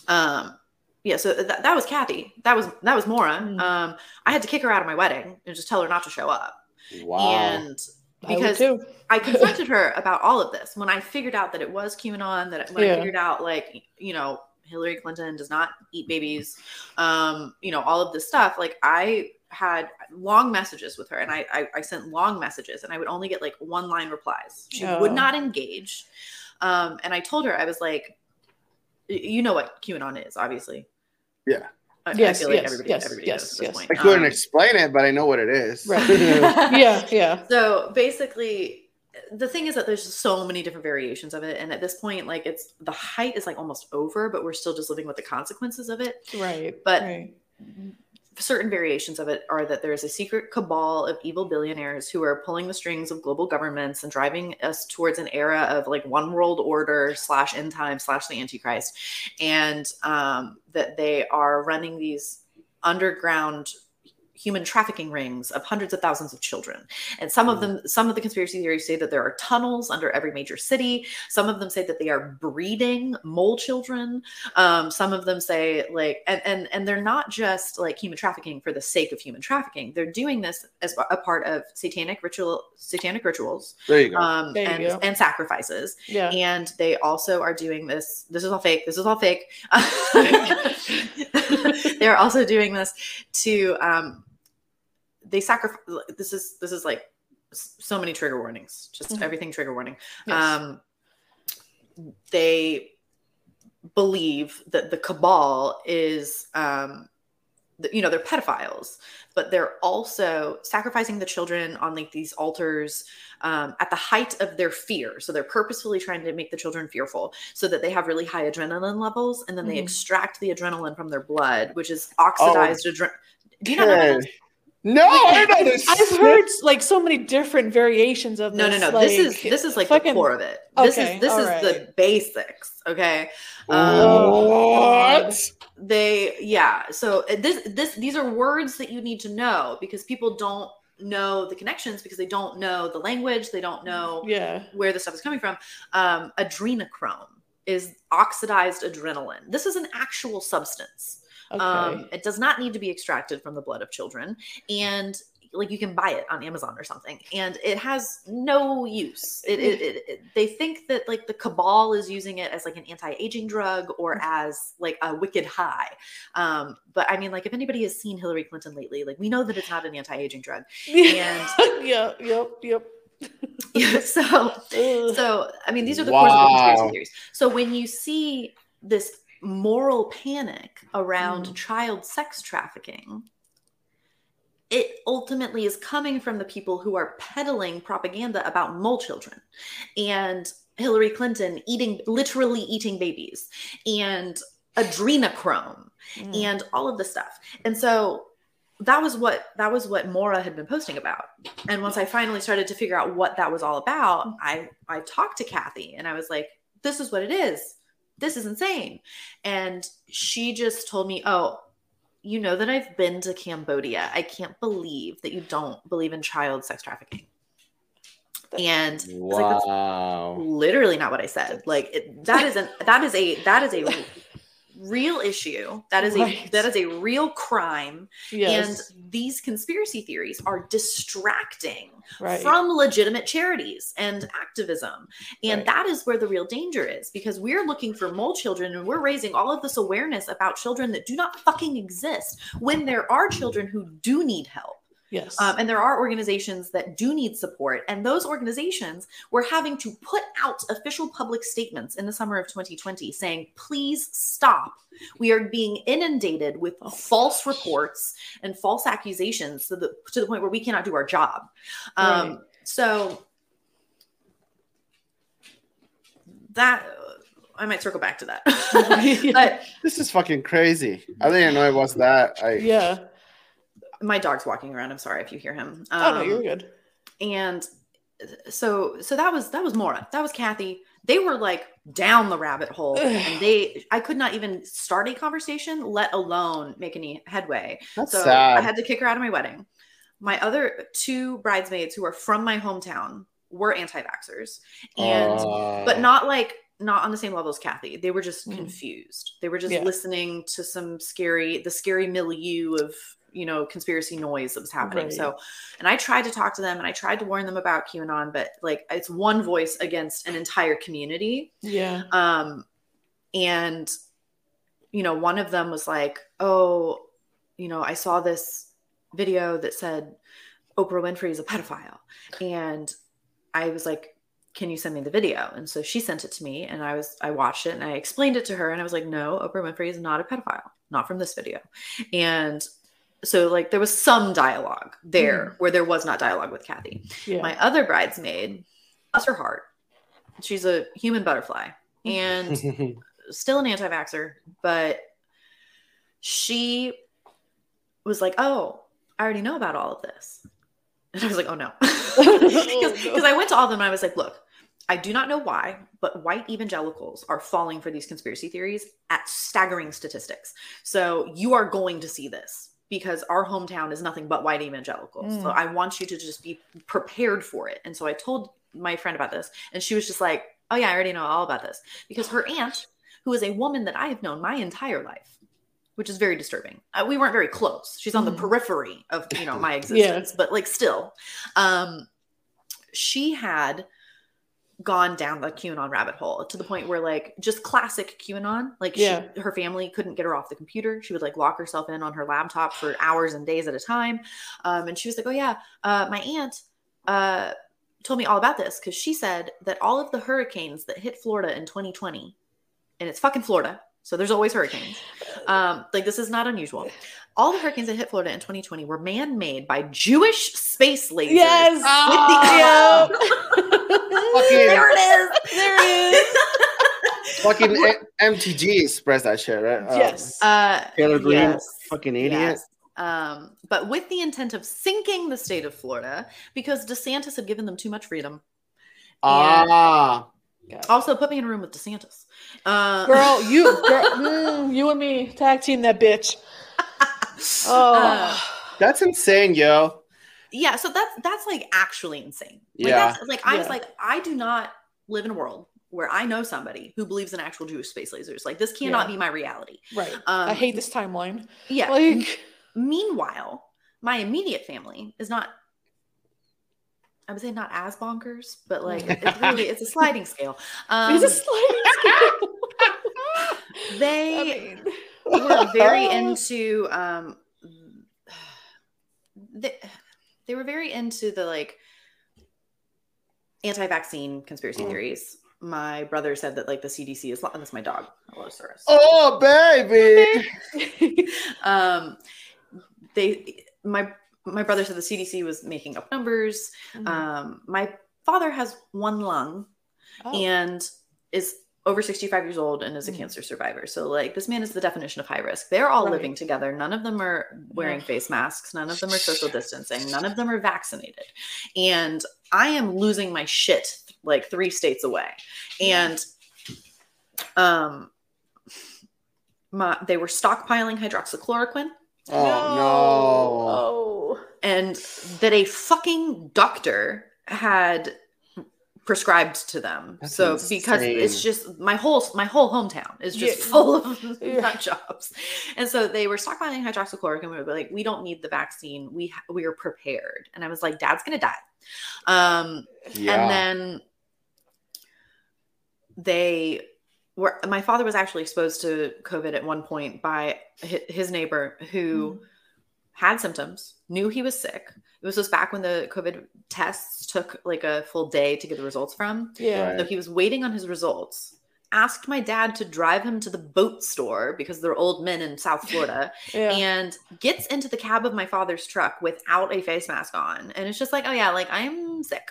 um yeah, so that, that was Kathy. That was that was Mora. Mm. Um, I had to kick her out of my wedding and just tell her not to show up. Wow. And because too. I confronted her about all of this when I figured out that it was QAnon. That when I figured out, like you know, Hillary Clinton does not eat babies. Um, you know, all of this stuff. Like I had long messages with her, and I I, I sent long messages, and I would only get like one line replies. She would Oh. not engage. Um, and I told her I was like, you know what QAnon is, obviously. Yeah. I, Yes, I feel like yes, everybody, yes, everybody yes, knows yes. I couldn't Um, explain it, but I know what it is. Right. yeah, yeah. So basically, the thing is that there's so many different variations of it, and at this point, like it's the height is like almost over, but we're still just living with the consequences of it. Right. But- right. Certain variations of it are that there's a secret cabal of evil billionaires who are pulling the strings of global governments and driving us towards an era of like one world order slash end time slash the antichrist, and um, that they are running these underground human trafficking rings of hundreds of thousands of children. And some of them some of the conspiracy theories say that there are tunnels under every major city. Some of them say that they are breeding mole children. Um, some of them say like and, and and they're not just like human trafficking for the sake of human trafficking. They're doing this as a part of satanic ritual satanic rituals There you go. um, There you and, go. and sacrifices. Yeah. and they also are doing this this is all fake this is all fake. They're also doing this to um they sacrifice this is this is like so many trigger warnings just Mhm. everything trigger warning Yes. um they believe that the cabal is um you know they're pedophiles but they're also sacrificing the children on like these altars um, at the height of their fear so they're purposefully trying to make the children fearful so that they have really high adrenaline levels and then they Mhm. extract the adrenaline from their blood which is oxidized adrenaline do you not know Okay. this? No, I don't know this. I've heard like so many different variations of no no this. no like, this is this is like fucking- the core of it this Okay, is this is all the basics okay um, Oh, what? they yeah so uh, this this these are words that you need to know because people don't know the connections because they don't know the language they don't know Yeah. where the stuff is coming from um adrenochrome is oxidized adrenaline this is an actual substance Okay. um it does not need to be extracted from the blood of children. And like you can buy it on amazon or something. And it has no use. It, it, it, it- they think that like the cabal is using it as like an anti-aging drug or as like a wicked high. Um but i mean like if anybody has seen hillary clinton lately like we know that it's not an anti-aging drug. And- yeah, yep, yep. so so i mean these are the cores of the conspiracy theories. So when you see this moral panic around Mm. child sex trafficking it ultimately is coming from the people who are peddling propaganda about mole children and hillary clinton eating literally eating babies and adrenochrome Mm. and all of this stuff. And so that was what that was what Mora had been posting about. And once I finally started to figure out what that was all about, I I talked to Kathy and I was like, this is what it is. This is insane. And she just told me, "Oh, you know that I've been to Cambodia. I can't believe that you don't believe in child sex trafficking." And was like, "That's Wow. literally not what I said. Like it, that is an that is a that is a real issue. That is a that is a real crime. yes. And these conspiracy theories are distracting right. from legitimate charities and activism. And Right. that is where the real danger is because we're looking for mole children and we're raising all of this awareness about children that do not fucking exist when there are children who do need help. Yes. Um, and there are organizations that do need support. And those organizations were having to put out official public statements in the summer of 2020 saying, please stop. We are being inundated with false reports and false accusations to the, to the point where we cannot do our job. Um, Right. So that I might circle back to that. But This is fucking crazy. I didn't know it was that. I yeah. My dog's walking around. I'm sorry if you hear him. oh no, Um, you're good. and so so that was that was Mora. That was Kathy. They were like down the rabbit hole, and they I could not even start a conversation, let alone make any headway. that's So sad. I had to kick her out of my wedding. My other two bridesmaids who are from my hometown were anti-vaxxers, and Uh, but not like not on the same level as Kathy. They were just Mhm. confused. They were just Yeah. listening to some scary, the scary milieu of you know conspiracy noise that was happening. Right. So, and I tried to talk to them and I tried to warn them about QAnon, but like it's one voice against an entire community. Yeah. Um, and you know, one of them was like, "Oh, you know, I saw this video that said Oprah Winfrey is a pedophile," and I was like, "Can you send me the video?" And so she sent it to me, and I was I watched it and I explained it to her, and I was like, "No, Oprah Winfrey is not a pedophile, not from this video," and so like there was some dialogue there mm-hmm. where there was not dialogue with Kathy. Yeah. My other bridesmaid, bless her heart, she's a human butterfly and still an anti vaxxer, but she was like, Oh, I already know about all of this. And I was like, Oh no. Because oh, no. I went to all of them and I was like, Look, I do not know why, but white evangelicals are falling for these conspiracy theories at staggering statistics. So you are going to see this because our hometown is nothing but white evangelicals. So Mm. I want you to just be prepared for it. And so I told my friend about this, and she was just like, Oh, yeah, I already know all about this. Because her aunt, who is a woman that I have known my entire life, which is very disturbing. Uh, we weren't very close. She's on the Mhm. periphery of you know my existence, but like still, um, she had gone down the QAnon rabbit hole to the point where like just classic QAnon, like Yeah. she, her family couldn't get her off the computer. She would like lock herself in on her laptop for hours and days at a time. Um, and she was like, "Oh yeah, uh, my aunt uh, told me all about this because she said that all of the hurricanes that hit Florida in 2020, and it's fucking Florida, so there's always hurricanes. Um, like this is not unusual. All the hurricanes that hit Florida in 2020 were man-made by Jewish space lasers. Yes. With Ah! Fucking- there it is. There it is. fucking M- MTG expressed that shit, right? Uh, yes. Uh, Taylor Greene, yes. fucking idiot. Yes. Um, but with the intent of sinking the state of Florida because DeSantis had given them too much freedom. Ah, Also, put me in a room with DeSantis. Uh, girl, you, girl, mm, you and me tag team that bitch. Oh, Uh, that's insane, yo. Yeah, so that's that's like actually insane. Like, Yeah. that's, like I was Yeah. like, I do not live in a world where I know somebody who believes in actual Jewish space lasers. Like this cannot Yeah. be my reality. right. Um, I hate this timeline. Yeah. Like, Meanwhile, my immediate family is not. I would say not as bonkers, but like it's really it's a sliding scale. Um, it's a sliding scale. they I mean, were very into um they, they were very into the like anti-vaccine conspiracy Mm. theories my brother said that like the cdc is that's my dog Allosaurus. Oh, baby. um they my my brother said the cdc was making up numbers Mhm. um my father has one lung Oh, and is over 65 years old and is a Mhm. cancer survivor. So like this man is the definition of high risk. They're all Right. living together. None of them are wearing Ugh. face masks. None of them are social distancing. None of them are vaccinated. And I am losing my shit like 3 states away. And um my, they were stockpiling hydroxychloroquine Oh no. Oh. and that a fucking doctor had prescribed to them. That's so because it's just my whole my whole hometown is just Yeah. full of Yeah. nut jobs, and so they were stockpiling hydroxychloroquine. We were like, we don't need the vaccine. We ha- we are prepared. And I was like, Dad's gonna die. Um, Yeah. and then they were my father was actually exposed to covid at one point by his neighbor who had symptoms knew he was sick it was just back when the covid tests took like a full day to get the results from Yeah. Right. so he was waiting on his results asked my dad to drive him to the boat store because they're old men in south florida Yeah. and gets into the cab of my father's truck without a face mask on and it's just like oh yeah like i'm sick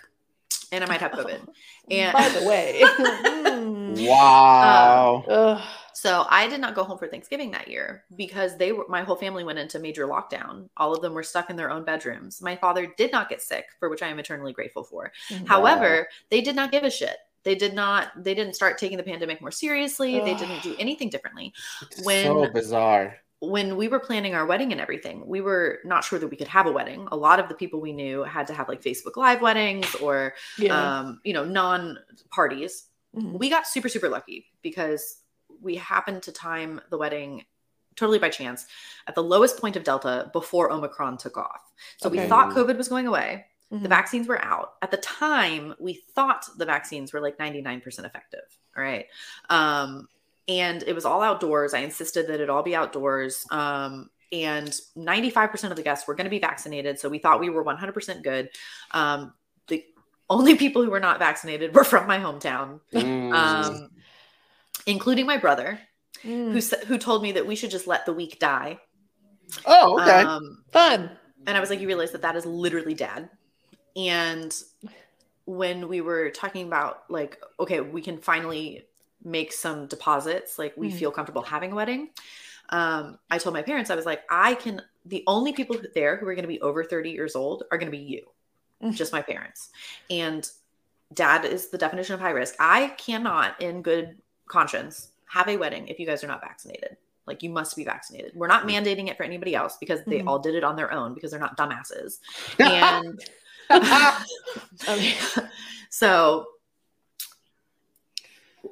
and i might have covid and By the way. Mhm. Wow. Ugh. So I did not go home for Thanksgiving that year because they were my whole family went into major lockdown. All of them were stuck in their own bedrooms. My father did not get sick, for which I am eternally grateful for. Mhm. However, they did not give a shit. They did not they didn't start taking the pandemic more seriously. They didn't do anything differently. It's when- so bizarre. When we were planning our wedding and everything, we were not sure that we could have a wedding. A lot of the people we knew had to have like Facebook live weddings or yeah. um, you know, non parties Mhm. we got super super lucky because we happened to time the wedding totally by chance at the lowest point of delta before omicron took off. So we thought covid was going away. The Mhm. vaccines were out. At the time we thought the vaccines were like 99% effective all right? Um and it was all outdoors. I insisted that it all be outdoors. Um and 95% of the guests were going to be vaccinated so we thought we were 100% good. Um the only people who were not vaccinated were from my hometown Mm. um, including my brother, Mm. who who told me that we should just let the weak die. oh, okay. Um, Fun. and I was like, you realize that that is literally dad. And when we were talking about like, okay, we can finally make some deposits, like we Mhm. feel comfortable having a wedding. Um, I told my parents, I was like, I can. The only people there who are going to be over thirty years old are going to be you. Just my parents. And dad is the definition of high risk. I cannot, in good conscience, have a wedding if you guys are not vaccinated. Like you must be vaccinated. We're not mandating it for anybody else because they Mhm. all did it on their own because they're not dumbasses. And Okay. so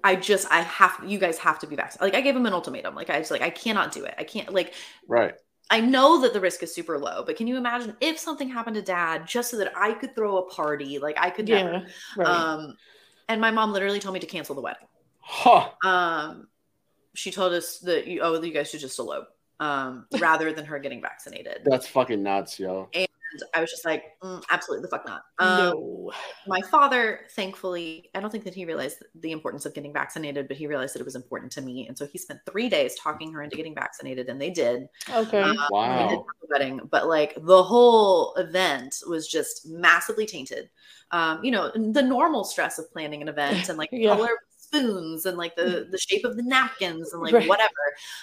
I just I have you guys have to be vaccinated. Like I gave him an ultimatum. Like I was like I cannot do it. I can't like right. I know that the risk is super low, but can you imagine if something happened to dad just so that I could throw a party? Like I could never. Yeah. Right. Um and my mom literally told me to cancel the wedding. Huh. Um she told us that you oh you guys should just elope um rather than her getting vaccinated. That's fucking nuts, yo. And I was just like, mm, absolutely the fuck not. Um, no. my father thankfully i don't think that he realized the importance of getting vaccinated but he realized that it was important to me and so he spent three days talking her into getting vaccinated and they did Okay. Um, we did Wow. have a wedding but like the whole event was just massively tainted um you know the normal stress of planning an event and like Yeah. color of spoons and like the the shape of the napkins and like Right. whatever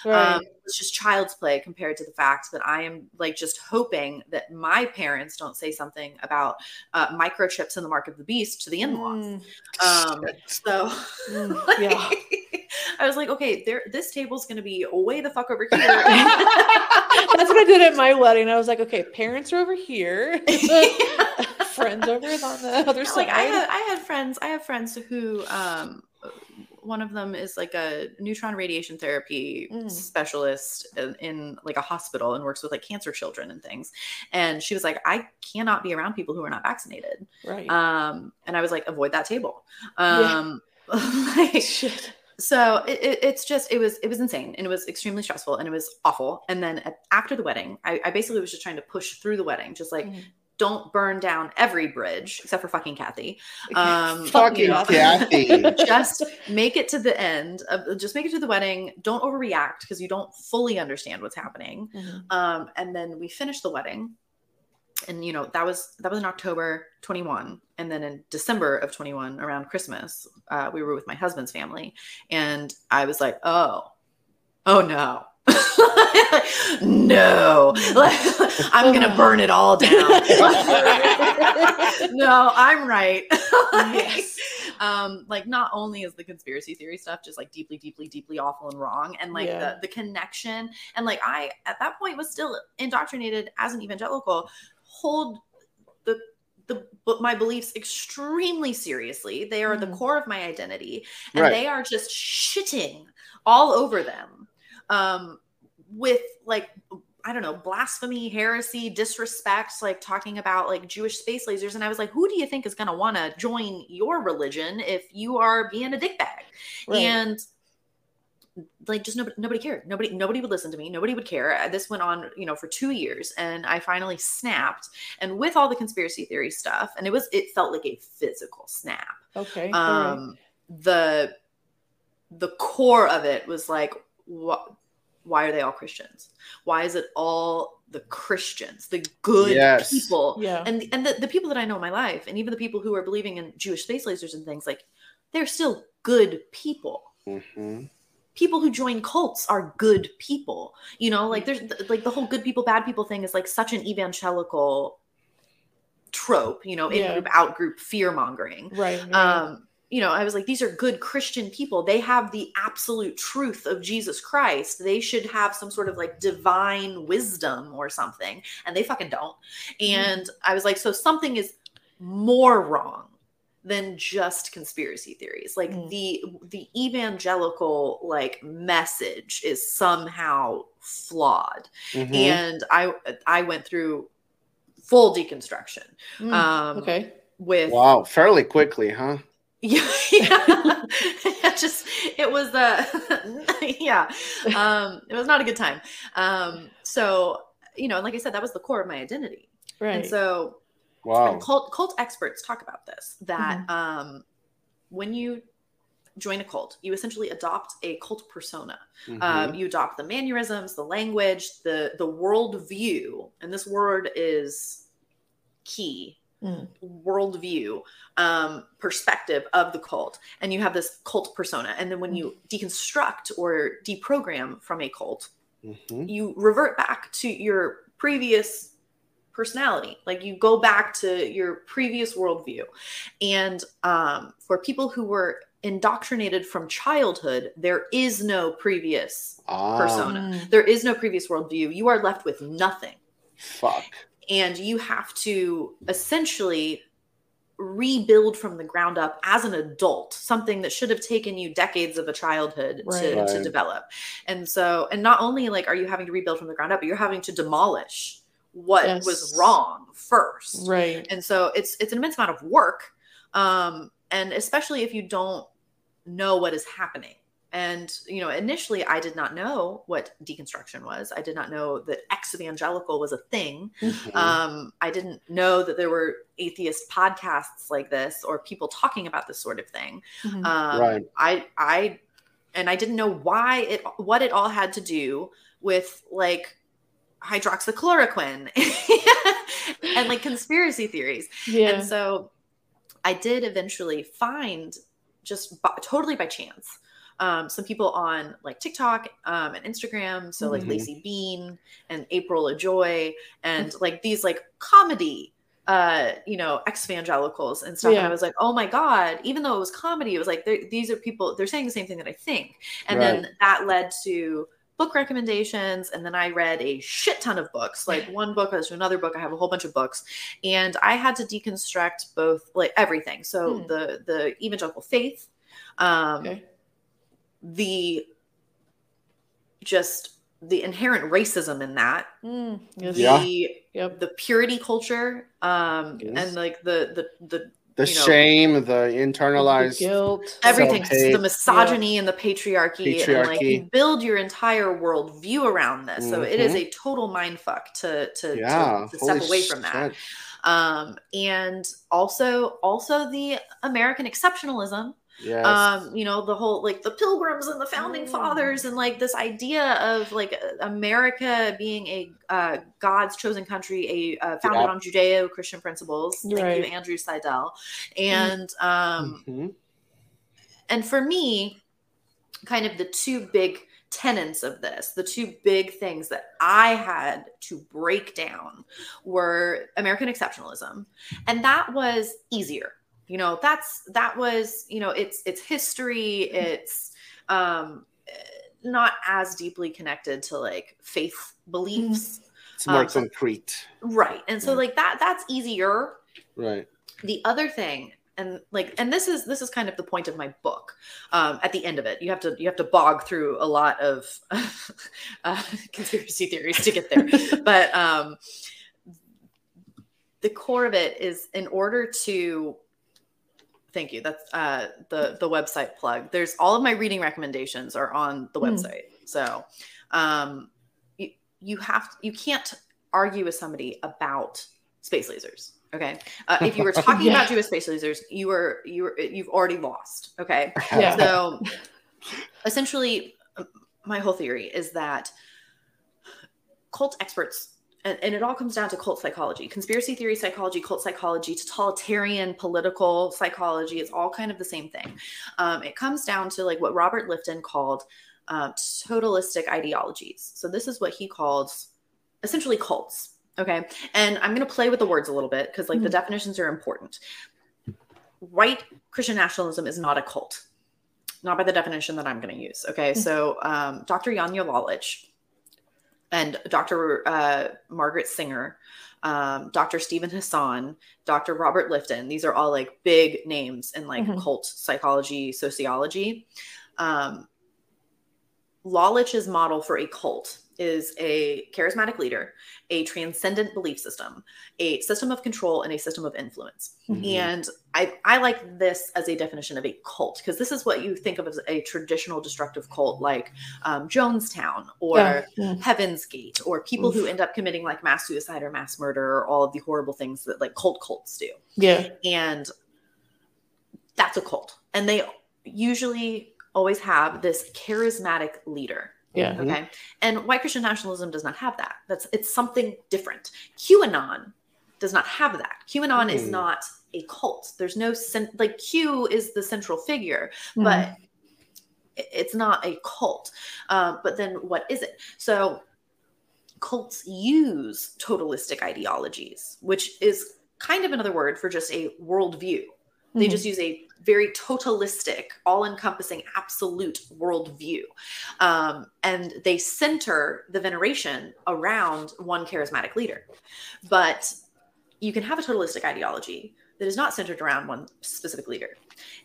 right. um, it's just child's play compared to the fact that I am like just hoping that my parents don't say something about uh, microchips in the mark of the beast to the in-laws. Mm, Um, so mm, like, yeah. I was like, okay, there, this table's going to be way the fuck over here. That's what I did at my wedding. I was like, okay, parents are over here, friends over on the other side. like I had, I had friends, I have friends who, um, one of them is like a neutron radiation therapy Mm. specialist in, in like a hospital and works with like cancer children and things. And she was like, I cannot be around people who are not vaccinated. right. Um, and I was like, avoid that table. Yeah. Um, like, Shit. so it, it, it's just it was it was insane and it was extremely stressful and it was awful and then at, after the wedding I, I basically was just trying to push through the wedding just like Mhm. Don't burn down every bridge except for fucking kathy. Um Fucking you. Know, Kathy. just make it to the end of, just make it to the wedding. Don't overreact because you don't fully understand what's happening. Mhm. um and then we finished the wedding. And you know that was that was in october 21 and then in december of 21 around christmas uh, we were with my husband's family. And i was like oh oh no no i'm gonna burn it all down no i'm right Yes. um like not only is the conspiracy theory stuff just like deeply deeply deeply awful and wrong and like Yeah. the the connection and like i at that point was still indoctrinated as an evangelical hold the the my beliefs extremely seriously they are the Mhm. core of my identity and Right. they are just shitting all over them um with like I don't know, blasphemy, heresy, disrespect, like talking about like Jewish space lasers. And I was like, who do you think is going to want to join your religion if you are being a dickbag? Right. And like, just nobody, nobody cared. Nobody, nobody would listen to me. Nobody would care. This went on, you know, for two years, and I finally snapped. And with all the conspiracy theory stuff, and it was, it felt like a physical snap okay. all right. um the the core of it was like what why are they all christians why is it all the christians the good Yes. people Yeah. and and the, the people that i know in my life and even the people who are believing in jewish space lasers and things like they're still good people hmm people who join cults are good people you know like there's like the whole good people bad people thing is like such an evangelical trope you know in Yeah. group out group fear mongering Right. right. um you know i was like these are good christian people they have the absolute truth of jesus christ they should have some sort of like divine wisdom or something and they fucking don't and i was like so something is more wrong than just conspiracy theories like Mm. the the evangelical like message is somehow flawed Mhm. and i i went through full deconstruction Mm, um okay. with wow, fairly quickly, huh? yeah, yeah. It just it was uh yeah um it was not a good time um so you know and like i said that was the core of my identity Right. and so Wow. and cult cult experts talk about this that Mm-hmm. um when you join a cult you essentially adopt a cult persona Mhm. um, you adopt the mannerisms the language the the worldview and this word is key Mm. worldview um, perspective of the cult and you have this cult persona and then when you deconstruct or deprogram from a cult Mhm. you revert back to your previous personality like you go back to your previous worldview and um, for people who were indoctrinated from childhood there is no previous Ah, persona. Mm. there is no previous worldview you are left with nothing fuck. And you have to essentially rebuild from the ground up as an adult something that should have taken you decades of a childhood Right. to, to develop and so and not only like are you having to rebuild from the ground up but you're having to demolish what Yes. was wrong first Right. and so it's it's an immense amount of work um and especially if you don't know what is happening and you know initially i did not know what deconstruction was i did not know that ex-evangelical was a thing Mhm. um i didn't know that there were atheist podcasts like this or people talking about this sort of thing Mhm. um Right. i i and i didn't know why it what it all had to do with like hydroxychloroquine and like conspiracy theories yeah. and so I did eventually find just b- totally by chance um, some people on like TikTok um, and Instagram. So like Mhm. Lacey Bean and April Ajoy and like these like comedy uh you know ex-evangelicals and stuff and i was like oh my god even though it was comedy it was like these are people they're saying the same thing that i think and then that led to book recommendations and then i read a shit ton of books like one book to another book i have a whole bunch of books and i had to deconstruct both like everything so Hmm. the the evangelical faith um okay. The just the inherent racism in that Mm. Yes. the Yeah. Yep. the purity culture um Yes. and like the the the the you know, shame, the The internalized. guilt. everything the misogyny and the patriarchy, and like you build your entire worldview around this so it is Mhm. a total mind fuck to to, Yeah. to, to step away from that shit. um and also also the american exceptionalism Yes. um you know the whole like the pilgrims and the founding Mm. fathers and like this idea of like america being a uh, god's chosen country a uh, founded Yep. on judeo-christian principles thank Right. you andrew seidel and um Mhm. and for me kind of the two big tenets of this the two big things that i had to break down were american exceptionalism and that was easier you know that's that was you know it's it's history it's um not as deeply connected to like faith beliefs It's more um, concrete. right and so Yeah. like that that's easier Right. the other thing and like and this is this is kind of the point of my book um at the end of it you have to you have to bog through a lot of uh, conspiracy theories to get there but um the core of it is in order to thank you that's uh the the website plug there's all of my reading recommendations are on the Hmm. website so um you, you have you can't argue with somebody about space lasers okay uh, if you were talking Yeah. about jewish space lasers you were you were you've already lost okay Yeah. so essentially my whole theory is that cult experts and, and it all comes down to cult psychology, conspiracy theory psychology, cult psychology, totalitarian political psychology. It's all kind of the same thing. Um, it comes down to like what Robert Lifton called uh, totalistic ideologies. So this is what he calls essentially cults. Okay. And I'm going to play with the words a little bit because like the Mhm. definitions are important. White Christian nationalism is not a cult, not by the definition that I'm going to use. Okay. So um, Dr. Janja Lalich and Dr. Uh, Margaret Singer, um, Dr. Steven Hassan, Dr. Robert Lifton, these are all like big names in like Mhm. cult psychology, sociology. Um, Lalich's model for a cult is a charismatic leader, a transcendent belief system, a system of control, and a system of influence. Mhm. And I, I like this as a definition of a cult because this is what you think of as a traditional destructive cult like um, Jonestown or Yeah, yeah. Heaven's Gate or people who end up committing like mass suicide or mass murder or all of the horrible things that like cult cults do Yeah. and that's a cult and they usually always have this charismatic leader Yeah. Mhm. okay and white christian nationalism does not have that that's it's something different qanon does not have that qanon is Hmm. not a cult there's no cen- like q is the central figure Mm-hmm. but it's not a cult um, but then what is it so cults use totalistic ideologies which is kind of another word for just a worldview they Mhm. just use a very totalistic, all encompassing, absolute worldview. Um, and they center the veneration around one charismatic leader. But you can have a totalistic ideology that is not centered around one specific leader.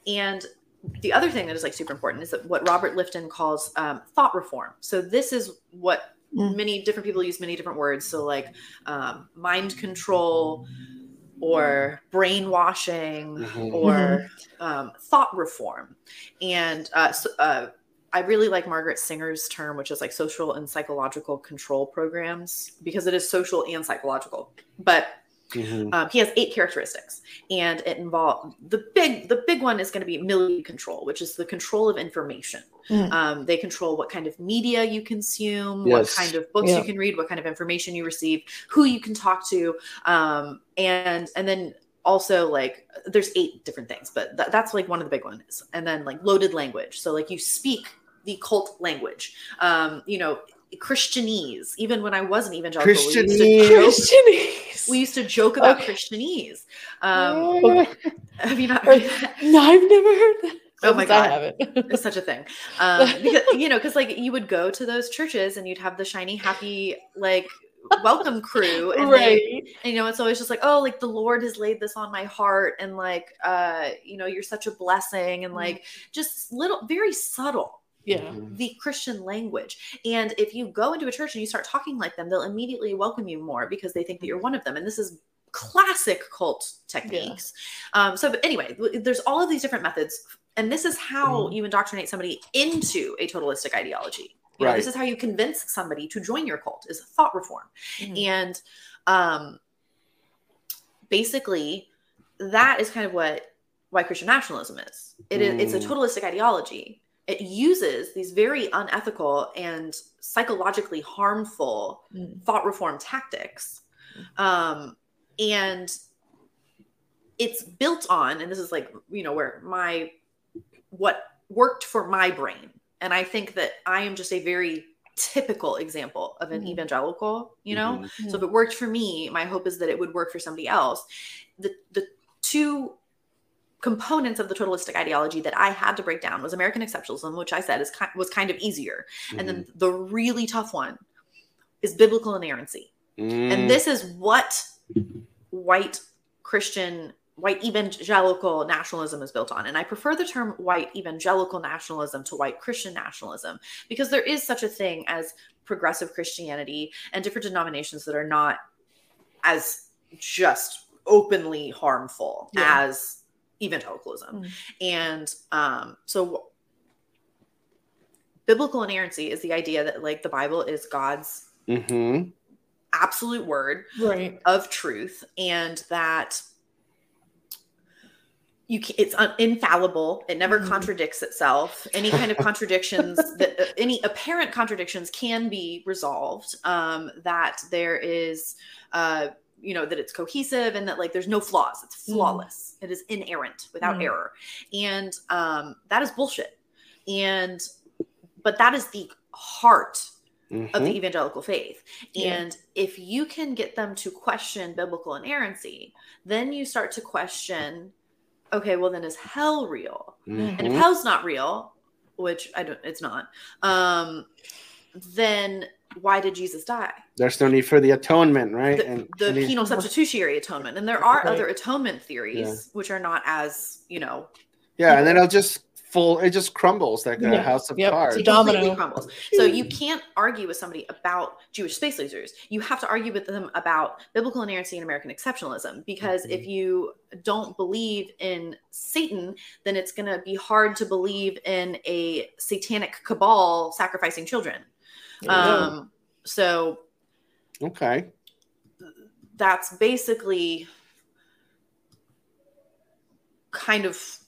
And the other thing that is like super important is that what Robert Lifton calls um, thought reform. So this is what Mm. many different people use many different words. So like um, mind control or brainwashing Mhm. or um, thought reform. And uh, so, uh, I really like Margaret Singer's term, which is like social and psychological control programs, because it is social and psychological. But Mhm. um, he has eight characteristics, and it involves the big the big one is going to be milieu control, which is the control of information. Mm. Um, they control what kind of media you consume, Yes. what kind of books Yeah. you can read, what kind of information you receive, who you can talk to, um, and and then also like there's eight different things, but th- that's like one of the big ones. And then like loaded language, so like you speak the cult language. Um, you know, Christianese. Even when I wasn't evangelical, we used to Christianese. joke Christianese. we used to joke about Okay. Christianese. Um, have you not heard that? no, I've never heard that. Oh my God. I haven't. It's such a thing. Um, because, you know, because like you would go to those churches and you'd have the shiny, happy, like welcome crew. And they, right. and, you know, it's always just like, oh, like the Lord has laid this on my heart. And like, uh, you know, you're such a blessing. And like, just little, very subtle Yeah. The Christian language. And if you go into a church and you start talking like them, they'll immediately welcome you more because they think that you're one of them. And this is classic cult techniques. Um, so, but anyway, there's all of these different methods. And this is how you indoctrinate somebody into a totalistic ideology. You know, this is how you convince somebody to join your cult is thought reform. Mhm. And um, basically, that is kind of what white Christian nationalism is. It is it's a Mm. totalistic ideology. It uses these very unethical and psychologically harmful Mm. thought reform tactics. Um, and it's built on, and this is like, you know, where my what worked for my brain. And I think that I am just a very typical example of an Mhm. evangelical, you know? Mhm. So if it worked for me, my hope is that it would work for somebody else. The the two components of the totalistic ideology that I had to break down was American exceptionalism, which I said is ki- was kind of easier, and then the really tough one is biblical inerrancy. Mhm. And this is what white Christian, white evangelical nationalism is built on. And I prefer the term white evangelical nationalism to white Christian nationalism because there is such a thing as progressive Christianity and different denominations that are not as just openly harmful Yeah. as evangelicalism. Mm. And um, so biblical inerrancy is the idea that like the Bible is God's Mhm. absolute word Right. of truth and that you can, it's un, infallible it never Mhm. contradicts itself any kind of contradictions that uh, any apparent contradictions can be resolved um that there is uh you know that it's cohesive and that like there's no flaws it's Mm. Flawless it is inerrant without Mm. error and um that is bullshit and but that is the heart of Mhm. the evangelical faith. Yeah. And if you can get them to question biblical inerrancy, then you start to question okay, well, then is hell real? And if Mhm. hell's not real, which I don't, it's not, um, then why did Jesus die? There's no need for the atonement, right? The, the and he- penal substitutionary atonement. And there are Right. other atonement theories, Yeah. which are not as, you know, yeah, and then it'll just full. It just crumbles like a Yeah. house of Yep. cards. It completely crumbles. So hmm. you can't argue with somebody about Jewish space lasers. You have to argue with them about biblical inerrancy and American exceptionalism. Because if hmm. you don't believe in Satan, then it's going to be hard to believe in a satanic cabal sacrificing children. Um, so Okay. that's basically kind of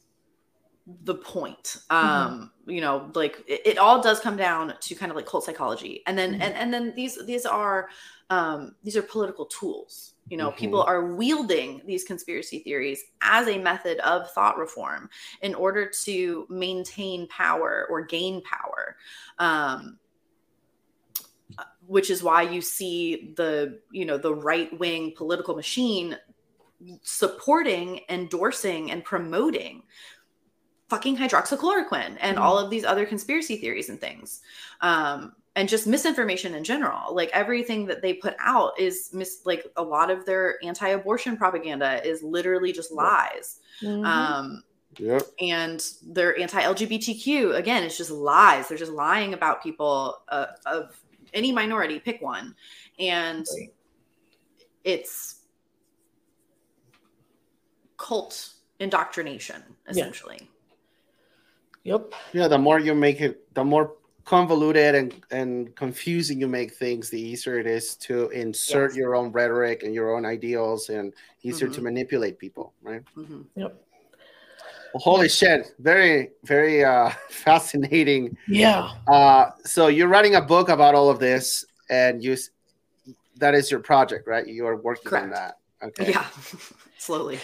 the point um you know like it, it all does come down to kind of like cult psychology and then Mhm. and, and then these these are um these are political tools you know Mhm. people are wielding these conspiracy theories as a method of thought reform in order to maintain power or gain power um which is why you see the you know the right wing political machine supporting endorsing and promoting fucking hydroxychloroquine and Mhm. all of these other conspiracy theories and things um and just misinformation in general like everything that they put out is mis like a lot of their anti-abortion propaganda is literally just lies Mhm. um Yep. and they're anti-LGBTQ. Again, it's just lies. They're just lying about people uh, of any minority. Pick one, and Right. it's cult indoctrination, essentially. Yep. Yeah. The more you make it, the more convoluted and and confusing you make things, the easier it is to insert Yes. your own rhetoric and your own ideals, and easier to Mhm. manipulate people, right? Mhm. Yep. Well, holy shit! Very, very uh, fascinating. Yeah. Uh, so you're writing a book about all of this, and you—that is your project, right? You are working on that. Okay. Yeah, slowly.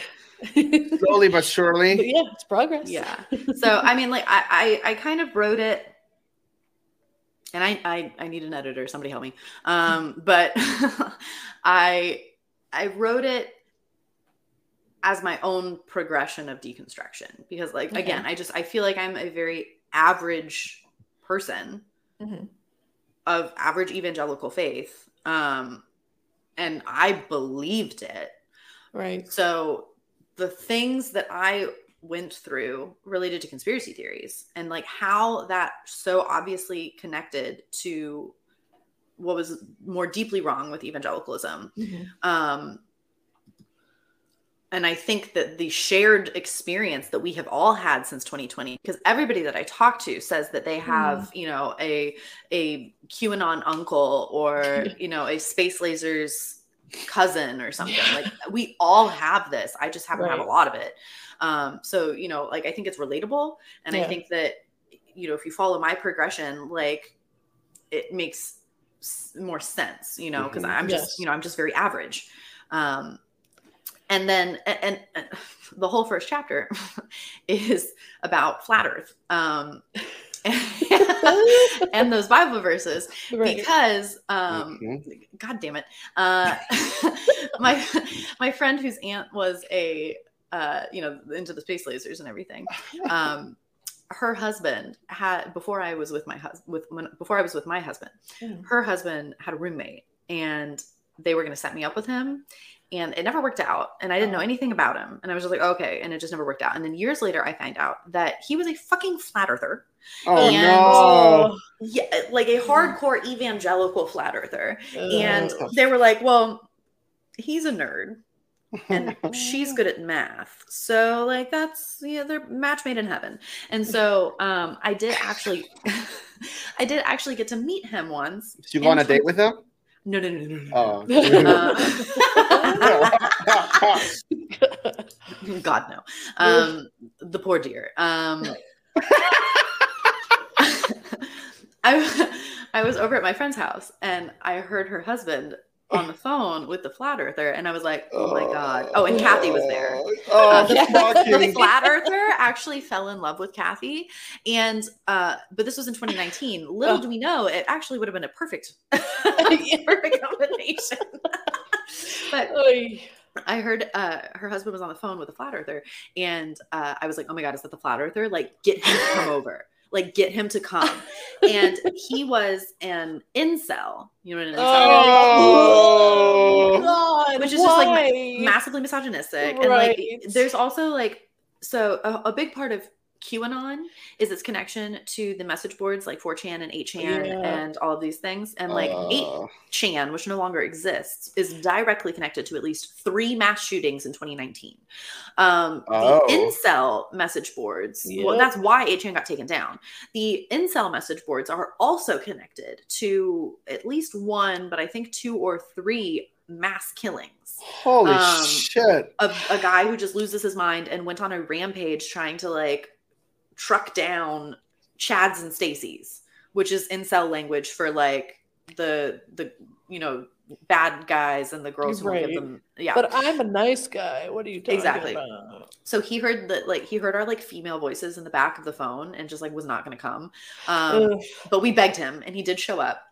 Slowly but But surely. yeah, it's progress. Yeah. So I mean, like I, I, I kind of wrote it, and I, I, I need an editor. Somebody help me. Um, but I, I wrote it as my own progression of deconstruction because, like, Okay. again, I just I feel like I'm a very average person Mhm. of average evangelical faith, um, and I believed it. Right. So the things that I went through related to conspiracy theories and like how that so obviously connected to what was more deeply wrong with evangelicalism. Mhm. Um, and I think that the shared experience that we have all had since 2020, because everybody that I talk to says that they have, you know, a a QAnon uncle or you know a space lasers cousin or something. Yeah. Like we all have this. I just happen to have a lot of it. Um, so you know, like I think it's relatable, and I think that you know if you follow my progression, like it makes more sense, you know, because Mhm. I'm just Yes. you know I'm just very average. Um, and then and, and, and the whole first chapter is about flat earth um and those bible verses Right. because um Mhm. god damn it uh my my friend whose aunt was a uh you know into the space lasers and everything um her husband had before i was with my husband with when, before i was with my husband Mm. her husband had a roommate and they were going to set me up with him and it never worked out and i didn't know Oh. anything about him and i was just like okay and it just never worked out and then years later i find out that he was a fucking flat earther Oh And- no! yeah like a hardcore evangelical flat earther and Oh. they were like well he's a nerd and she's good at math so like that's yeah they're match made in heaven and so um i did actually i did actually get to meet him once Did you go on a date with him? no no no no no, no. Oh. Uh, God no. Um, the poor dear. Um, I I was over at my friend's house and I heard her husband on the phone with the flat earther, and I was like, oh my god. Oh, and Kathy was there. Oh, Uh, the the flat earther actually fell in love with Kathy, and uh, but this was in 2019. Little do we know, it actually would have been a perfect, perfect combination. But Oy. I heard uh, her husband was on the phone with a flat earther, and uh, I was like, "Oh my god, is that the flat earther? Like, get him to come over. Like, get him to come." And he was an incel. You know what an incel Oh. God, Which is just, like. Massively misogynistic, and like, there's also like, so a, a big part of QAnon is its connection to the message boards like 4chan and 8chan Yeah. and all of these things. And like 8 Uh, Chan, which no longer exists, is directly connected to at least three mass shootings in 2019. Um, Oh. The incel message boards, well, that's why 8chan got taken down. The incel message boards are also connected to at least one, but I think two or three mass killings. holy Um, shit. A, a guy who just loses his mind and went on a rampage trying to like truck down Chads and Stacy's, which is incel language for like the the you know bad guys and the girls who won't give them yeah. But I'm a nice guy. What are you talking Exactly. about? so he heard that like he heard our like female voices in the back of the phone and just like was not going to come. Um, but we begged him and he did show up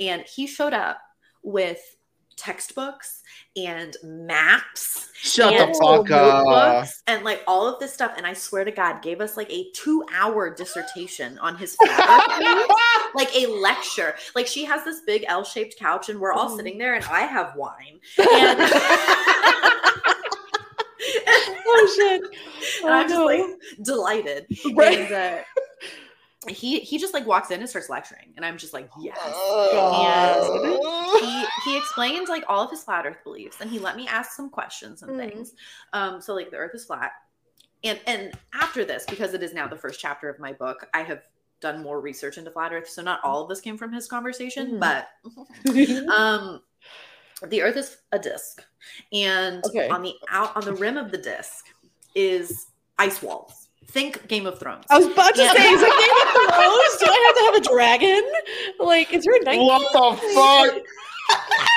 and he showed up with textbooks and maps Shut and the fuck up. and like all of this stuff and i swear to god gave us like a two hour dissertation on his views, like a lecture like she has this big l-shaped couch and we're all Mhm. sitting there and i have wine and, oh shit! and i'm Oh, just no. like delighted Right. and uh, he he just like walks in and starts lecturing and i'm just like yes God. he he explained like all of his flat earth beliefs and he let me ask some questions and Mhm. things um so like the earth is flat and and after this because it is now the first chapter of my book i have done more research into flat earth so not all of this came from his conversation Mhm. but um the earth is a disc and Okay. on the out on the rim of the disc is ice walls think game of thrones I was about to Yeah. say, is it Game of Thrones? Do I have to have a dragon? Like, is there a night? What the fuck?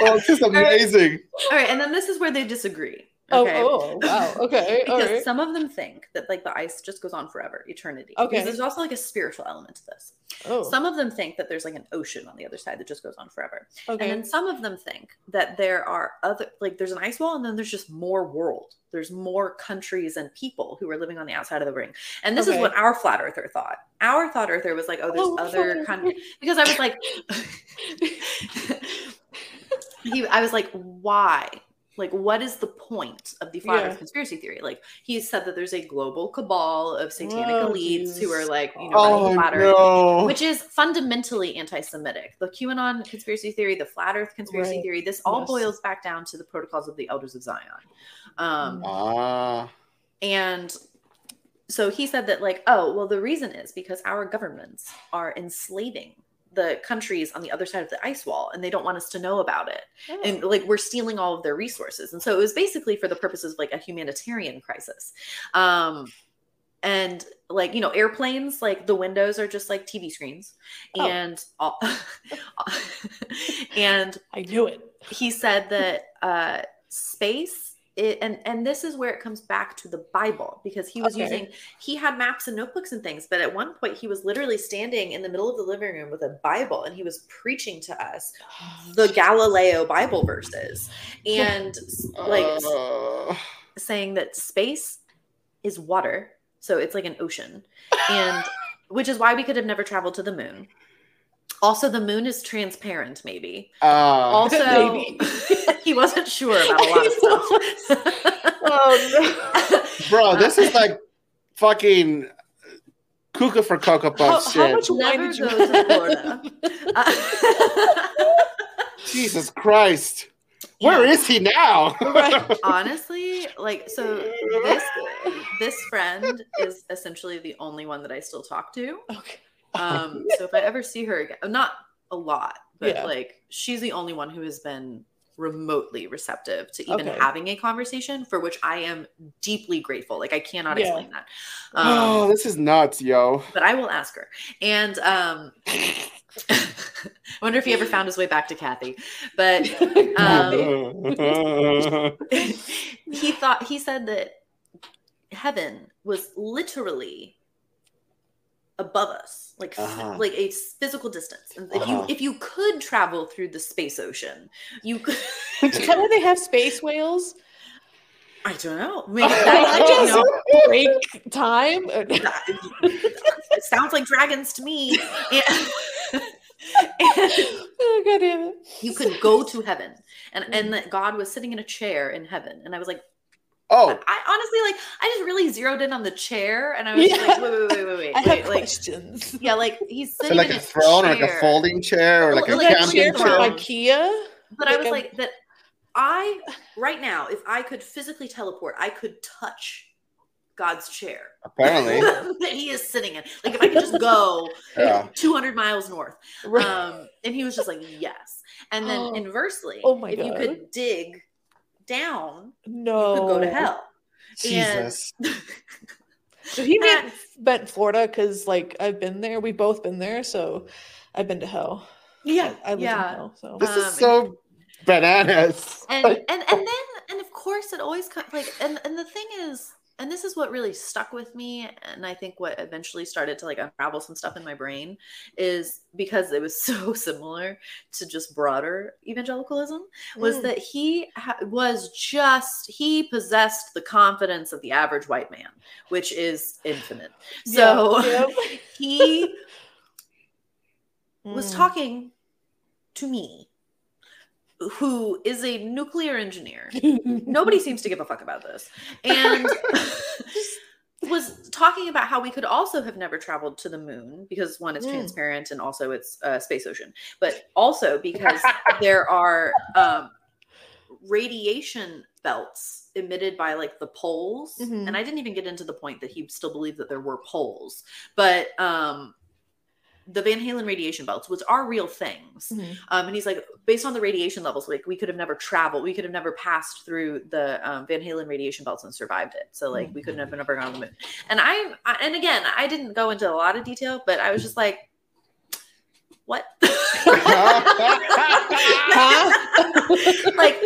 Oh, it's just amazing. all right and then this is where they disagree Oh, okay oh, wow. Okay, because right. some of them think that like the ice just goes on forever, eternity. Okay. Because there's also like a spiritual element to this. Oh, Some of them think that there's like an ocean on the other side that just goes on forever. okay. And then some of them think that there are other like there's an ice wall and then there's just more world. There's more countries and people who are living on the outside of the ring. And this is what our flat earther thought. Our thought earther was like, oh, there's Oh, other countries because I was like he I was like, why? Like, what is the point of the flat Yeah. Earth conspiracy theory? Like, he said that there's a global cabal of satanic Oh, elites who are like, you know, Oh flat Earth, no. which is fundamentally anti-Semitic. The QAnon conspiracy theory, the flat Earth conspiracy Right. theory, this all Yes. boils back down to the protocols of the Elders of Zion. Um, Ah. and so he said that, like, oh, well, the reason is because our governments are enslaving the countries on the other side of the ice wall and they don't want us to know about it. Oh. And like, we're stealing all of their resources. And so it was basically for the purposes of like a humanitarian crisis. Um, and like, you know, airplanes, like the windows are just like TV screens. Oh. And all, and I knew it. he said that uh space it, and and this is where it comes back to the bible because he was Okay. using he had maps and notebooks and things but at one point he was literally standing in the middle of the living room with a bible and he was preaching to us the galileo bible verses. And like Uh, saying that space is water so it's like an ocean. And which is why we could have never traveled to the moon also the moon is transparent maybe uh, also Maybe. he wasn't sure about a lot of stuff Oh no. bro, this is like fucking Cuckoo for Cocoa no! How, Puffs how much wine Never did you go to have? Florida. Uh, Jesus Christ. Where Yeah. is he now? Right. honestly like so this this friend is essentially the only one that i still talk to Okay. Um so if i ever see her again not a lot but Yeah. like she's the only one who has been remotely receptive to even Okay. having a conversation, for which I am deeply grateful. Like I cannot Yeah. explain that. oh, Um, this is nuts, yo. but I will ask her. And um, I wonder if he ever found his way back to Kathy. But um, he thought he said that heaven was literally above us like Uh-huh. like a physical distance and if Uh-huh. you if you could travel through the space ocean you could Is that why they have space whales? i don't know maybe that, I you just know, break time? it sounds like dragons to me and, and oh, God damn it. you could go to heaven and and that god was sitting in a chair in heaven and i was like oh, I honestly like I just really zeroed in on the chair and I was Yeah. like, wait, wait, wait, wait, wait, I wait. have like questions. yeah, like he's sitting like in a throne or like a folding chair or like a Like that camping chair camping from IKEA? But I was a- like that I right now, if I could physically teleport, I could touch God's chair Apparently, that he is sitting in. Like if I could just go yeah. 200 miles north. Right. Um, and he was just like, yes. And then inversely, Oh my if you could dig down, no. you could go to hell. Jesus. So he meant, meant Florida because, like, I've been there. We've both been there. So I've been to hell. Yeah, I live in yeah. hell. So This Um, is so bananas. and and and then and of course it always comes like and and the thing is and this is what really stuck with me and i think what eventually started to like unravel some stuff in my brain is because it was so similar to just broader evangelicalism was Mm. that he ha- was just he possessed the confidence of the average white man which is infinite so he was Mm. talking to me who is a nuclear engineer. Nobody seems to give a fuck about this. And was talking about how we could also have never traveled to the moon because one it's Mm. transparent and also it's a space ocean. But also because there are um, radiation belts emitted by like the poles. Mhm. and i didn't even get into the point that he still believed that there were poles. But um the Van Allen radiation belts which are real things Mhm. um, and he's like, based on the radiation levels, like we could have never traveled, we could have never passed through the um, Van Allen radiation belts and survived it. So like we couldn't have never gone on the moon. And I, I, and again, I didn't go into a lot of detail, but I was just like, what? like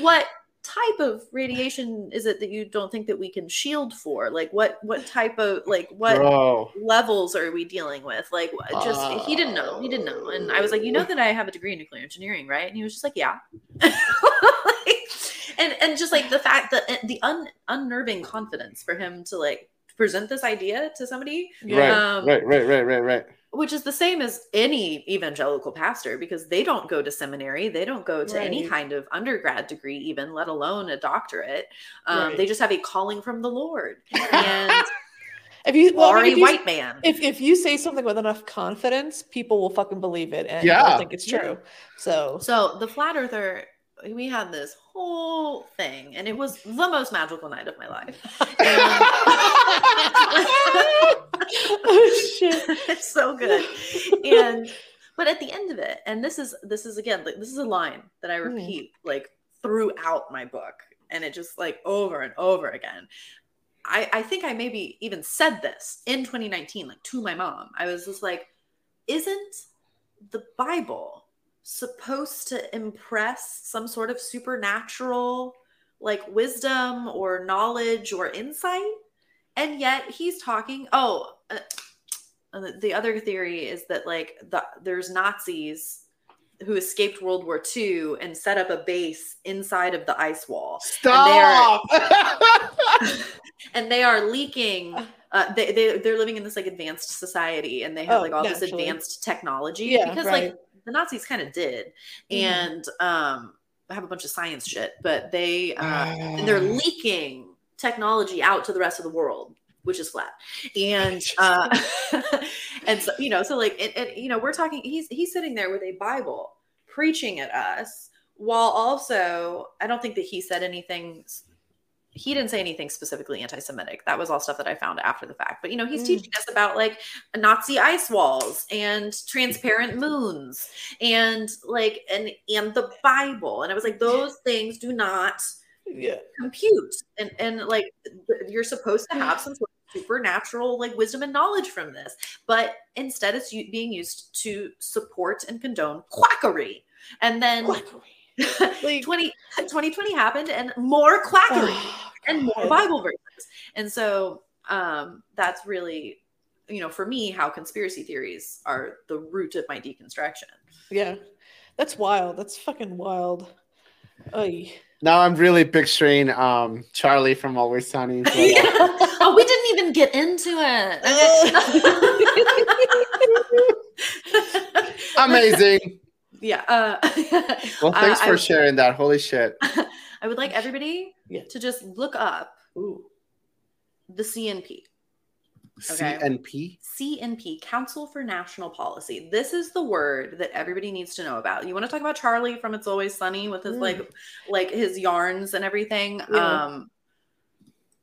what type of radiation is it that you don't think that we can shield for? Like what what type of like what Bro. levels are we dealing with? Like, just he didn't know. He didn't know. And I was like, you know that I have a degree in nuclear engineering, right? And he was just like, yeah. and and just like the fact that the un, unnerving confidence for him to like present this idea to somebody, Right, Um, right, right, right, right, right. Which is the same as any evangelical pastor, because they don't go to seminary, they don't go to any kind of undergrad degree, even let alone a doctorate. Um, Right. They just have a calling from the Lord, and If you well, I are mean, a if you- white man. if if you say something with enough confidence, people will fucking believe it and Yeah. think it's Yeah. true. So So the flat earther, we had this whole thing, and it was the most magical night of my life. oh shit. it's so good. And but at the end of it, and this is this is again, like this is a line that I Hmm. repeat like throughout my book, and it just like over and over again. I, I think I maybe even said this in 2019, like to my mom. I was just like, isn't the Bible supposed to impress some sort of supernatural like wisdom or knowledge or insight? And yet he's talking, oh, uh, uh, the other theory is that like the, there's Nazis who escaped World War II and set up a base inside of the ice wall Stop. and they are leaking uh, they, they they're living in this like advanced society and they have Oh, like all this advanced technology Yeah, because right. like the nazis kind of did Mhm. and um have a bunch of science shit but they uh and they're leaking technology out to the rest of the world which is flat and uh and so you know so like and, and you know we're talking he's he's sitting there with a bible preaching at us while also i don't think that he said anything he didn't say anything specifically anti-Semitic. That was all stuff that I found after the fact. But you know, he's Mm. teaching us about like Nazi ice walls and transparent moons and like and and the Bible. And I was like, those things do not Yeah. compute. And and like you're supposed to have some sort of supernatural like wisdom and knowledge from this. But instead it's being used to support and condone quackery. And then Like- 20, 2020 happened and more quackery Oh, and more Bible verses. And so um, that's really, you know, for me, how conspiracy theories are the root of my deconstruction. Yeah. That's wild. That's fucking wild. Oy. Now I'm really picturing um Charlie from Always Sunny. So, uh, oh, we didn't even get into it. amazing. yeah. Uh, Well, uh, thanks I- for sharing that. Holy shit. I would like everybody Yeah. to just look up Ooh. the CNP. Okay. CNP. CNP, Council for National Policy. This is the word that everybody needs to know about. You want to talk about Charlie from It's Always Sunny with his Mm. like like his yarns and everything. Yeah. Um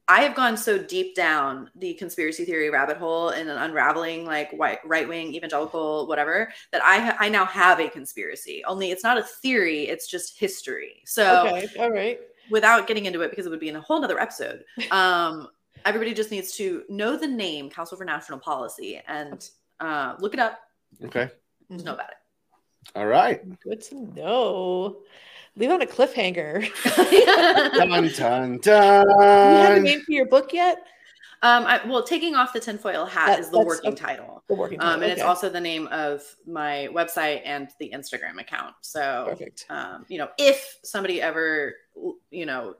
I have gone so deep down the conspiracy theory rabbit hole and unraveling like white right wing evangelical whatever that I ha- I now have a conspiracy. Only it's not a theory; it's just history. So Okay. All right. without getting into it because it would be in a whole nother episode um everybody just needs to know the name council for national policy and uh look it up Okay. just know about it. All right. Good to know. Leave on a cliffhanger. it Dun dun Do you have a name for your book yet? um I, well taking off the tinfoil hat That- is the working okay. title The working um and title, it's also the name of my website and the instagram account so perfect. um you know if somebody ever you know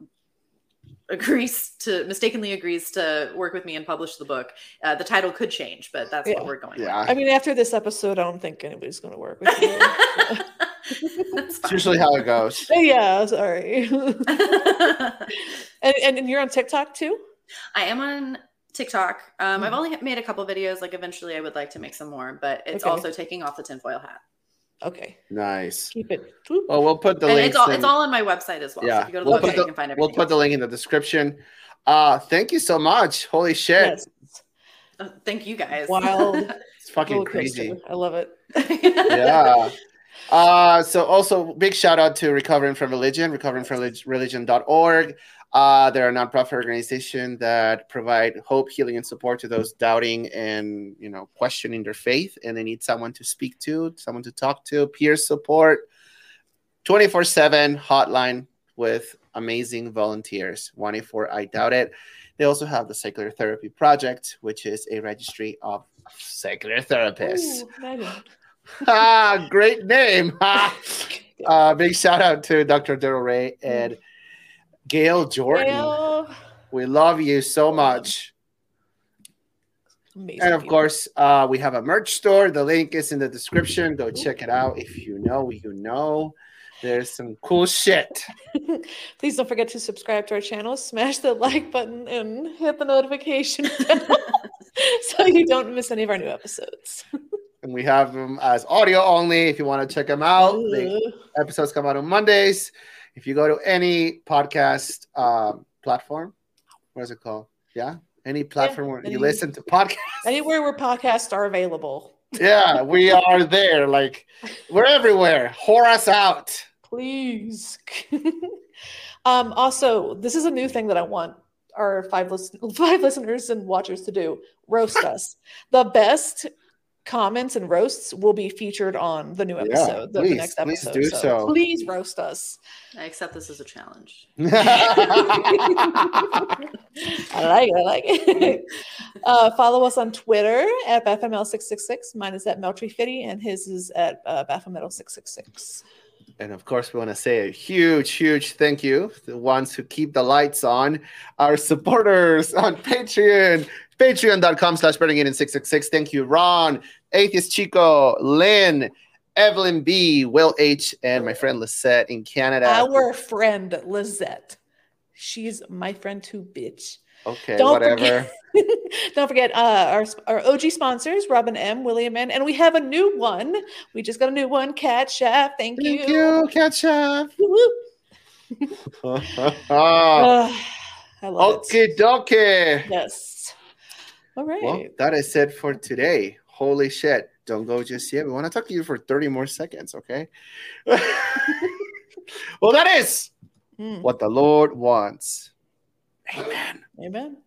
agrees to mistakenly agrees to work with me and publish the book uh, the title could change but that's Yeah. what we're going Yeah. I mean, after this episode, I don't think anybody's going to work with you. with That's usually how it goes. yeah, sorry. and, and and you're on TikTok too? I am on TikTok. Um, I've Mhm. only made a couple videos. Like eventually, I would like to make some more, but it's Okay. also taking off the tinfoil hat. Okay, Nice. keep it. Whoop. Well, we'll put the and it's all in- it's all on my website as well. So Yeah. if you go to the We'll website, put the- you can find We'll put the link in the description. Uh, thank you so much. Holy shit. Yes. Uh, thank you guys. Wild. It's fucking roller coaster. crazy. I love it. yeah. Uh, so also big shout out to Recovering from Religion, recoveringfromreligion.org. Uh, they're a nonprofit organization that provide hope, healing, and support to those doubting and you know questioning their faith, and they need someone to speak to, someone to talk to, peer support, twenty four seven hotline with amazing volunteers. One four I doubt it. They also have the Secular Therapy Project, which is a registry of secular therapists. Ooh, ah, great name. Ah. uh, big shout out to Dr. Darrel Ray and Gail Jordan. Gail. We love you so much. Amazing And of people. course, uh, we have a merch store. The link is in the description. Go check it out. If you know, you know. There's some cool shit. Please don't forget to subscribe to our channel, smash the like button, and hit the notification bell so you don't miss any of our new episodes. And we have them as audio only if you want to check them out. Ooh. episodes come out on Mondays. If you go to any podcast um, platform, what is it called? Yeah, any platform where any- you listen to podcasts. Anywhere where podcasts are available, yeah, we are there. Like we're everywhere. Whore us out. please. um, also, this is a new thing that I want our five listen- five listeners and watchers to do: roast us. The best comments and roasts will be featured on the new Yeah, episode, the, the please, next please episode. do so. Please roast us. I accept this as a challenge. I like it. I like it. uh, follow us on Twitter at BFML666. Mine is at Meltree Fitty, and his is at uh, Baphometal666. and of course, we want to say a huge, huge thank you to the ones who keep the lights on, our supporters on Patreon, patreon.com slash burning eden 666. Thank you, Ron, Atheist Chico, Lynn, Evelyn B, Will H, and my friend Lisette in Canada. Our friend Lizette. She's my friend too, bitch. okay, Don't whatever. forget, don't forget uh, our our OG sponsors, Robin M, William N, and we have a new one. We just got a new one, Cat Chef. Thank, Thank you. you. Woo-woo. oh, Uh, I love it. Okay, dokie. Yes. All right. Well, that is it for today. Holy shit. Don't go just yet. We want to talk to you for 30 more seconds, okay? well, that is Mm, what the Lord wants. Amen. Amen.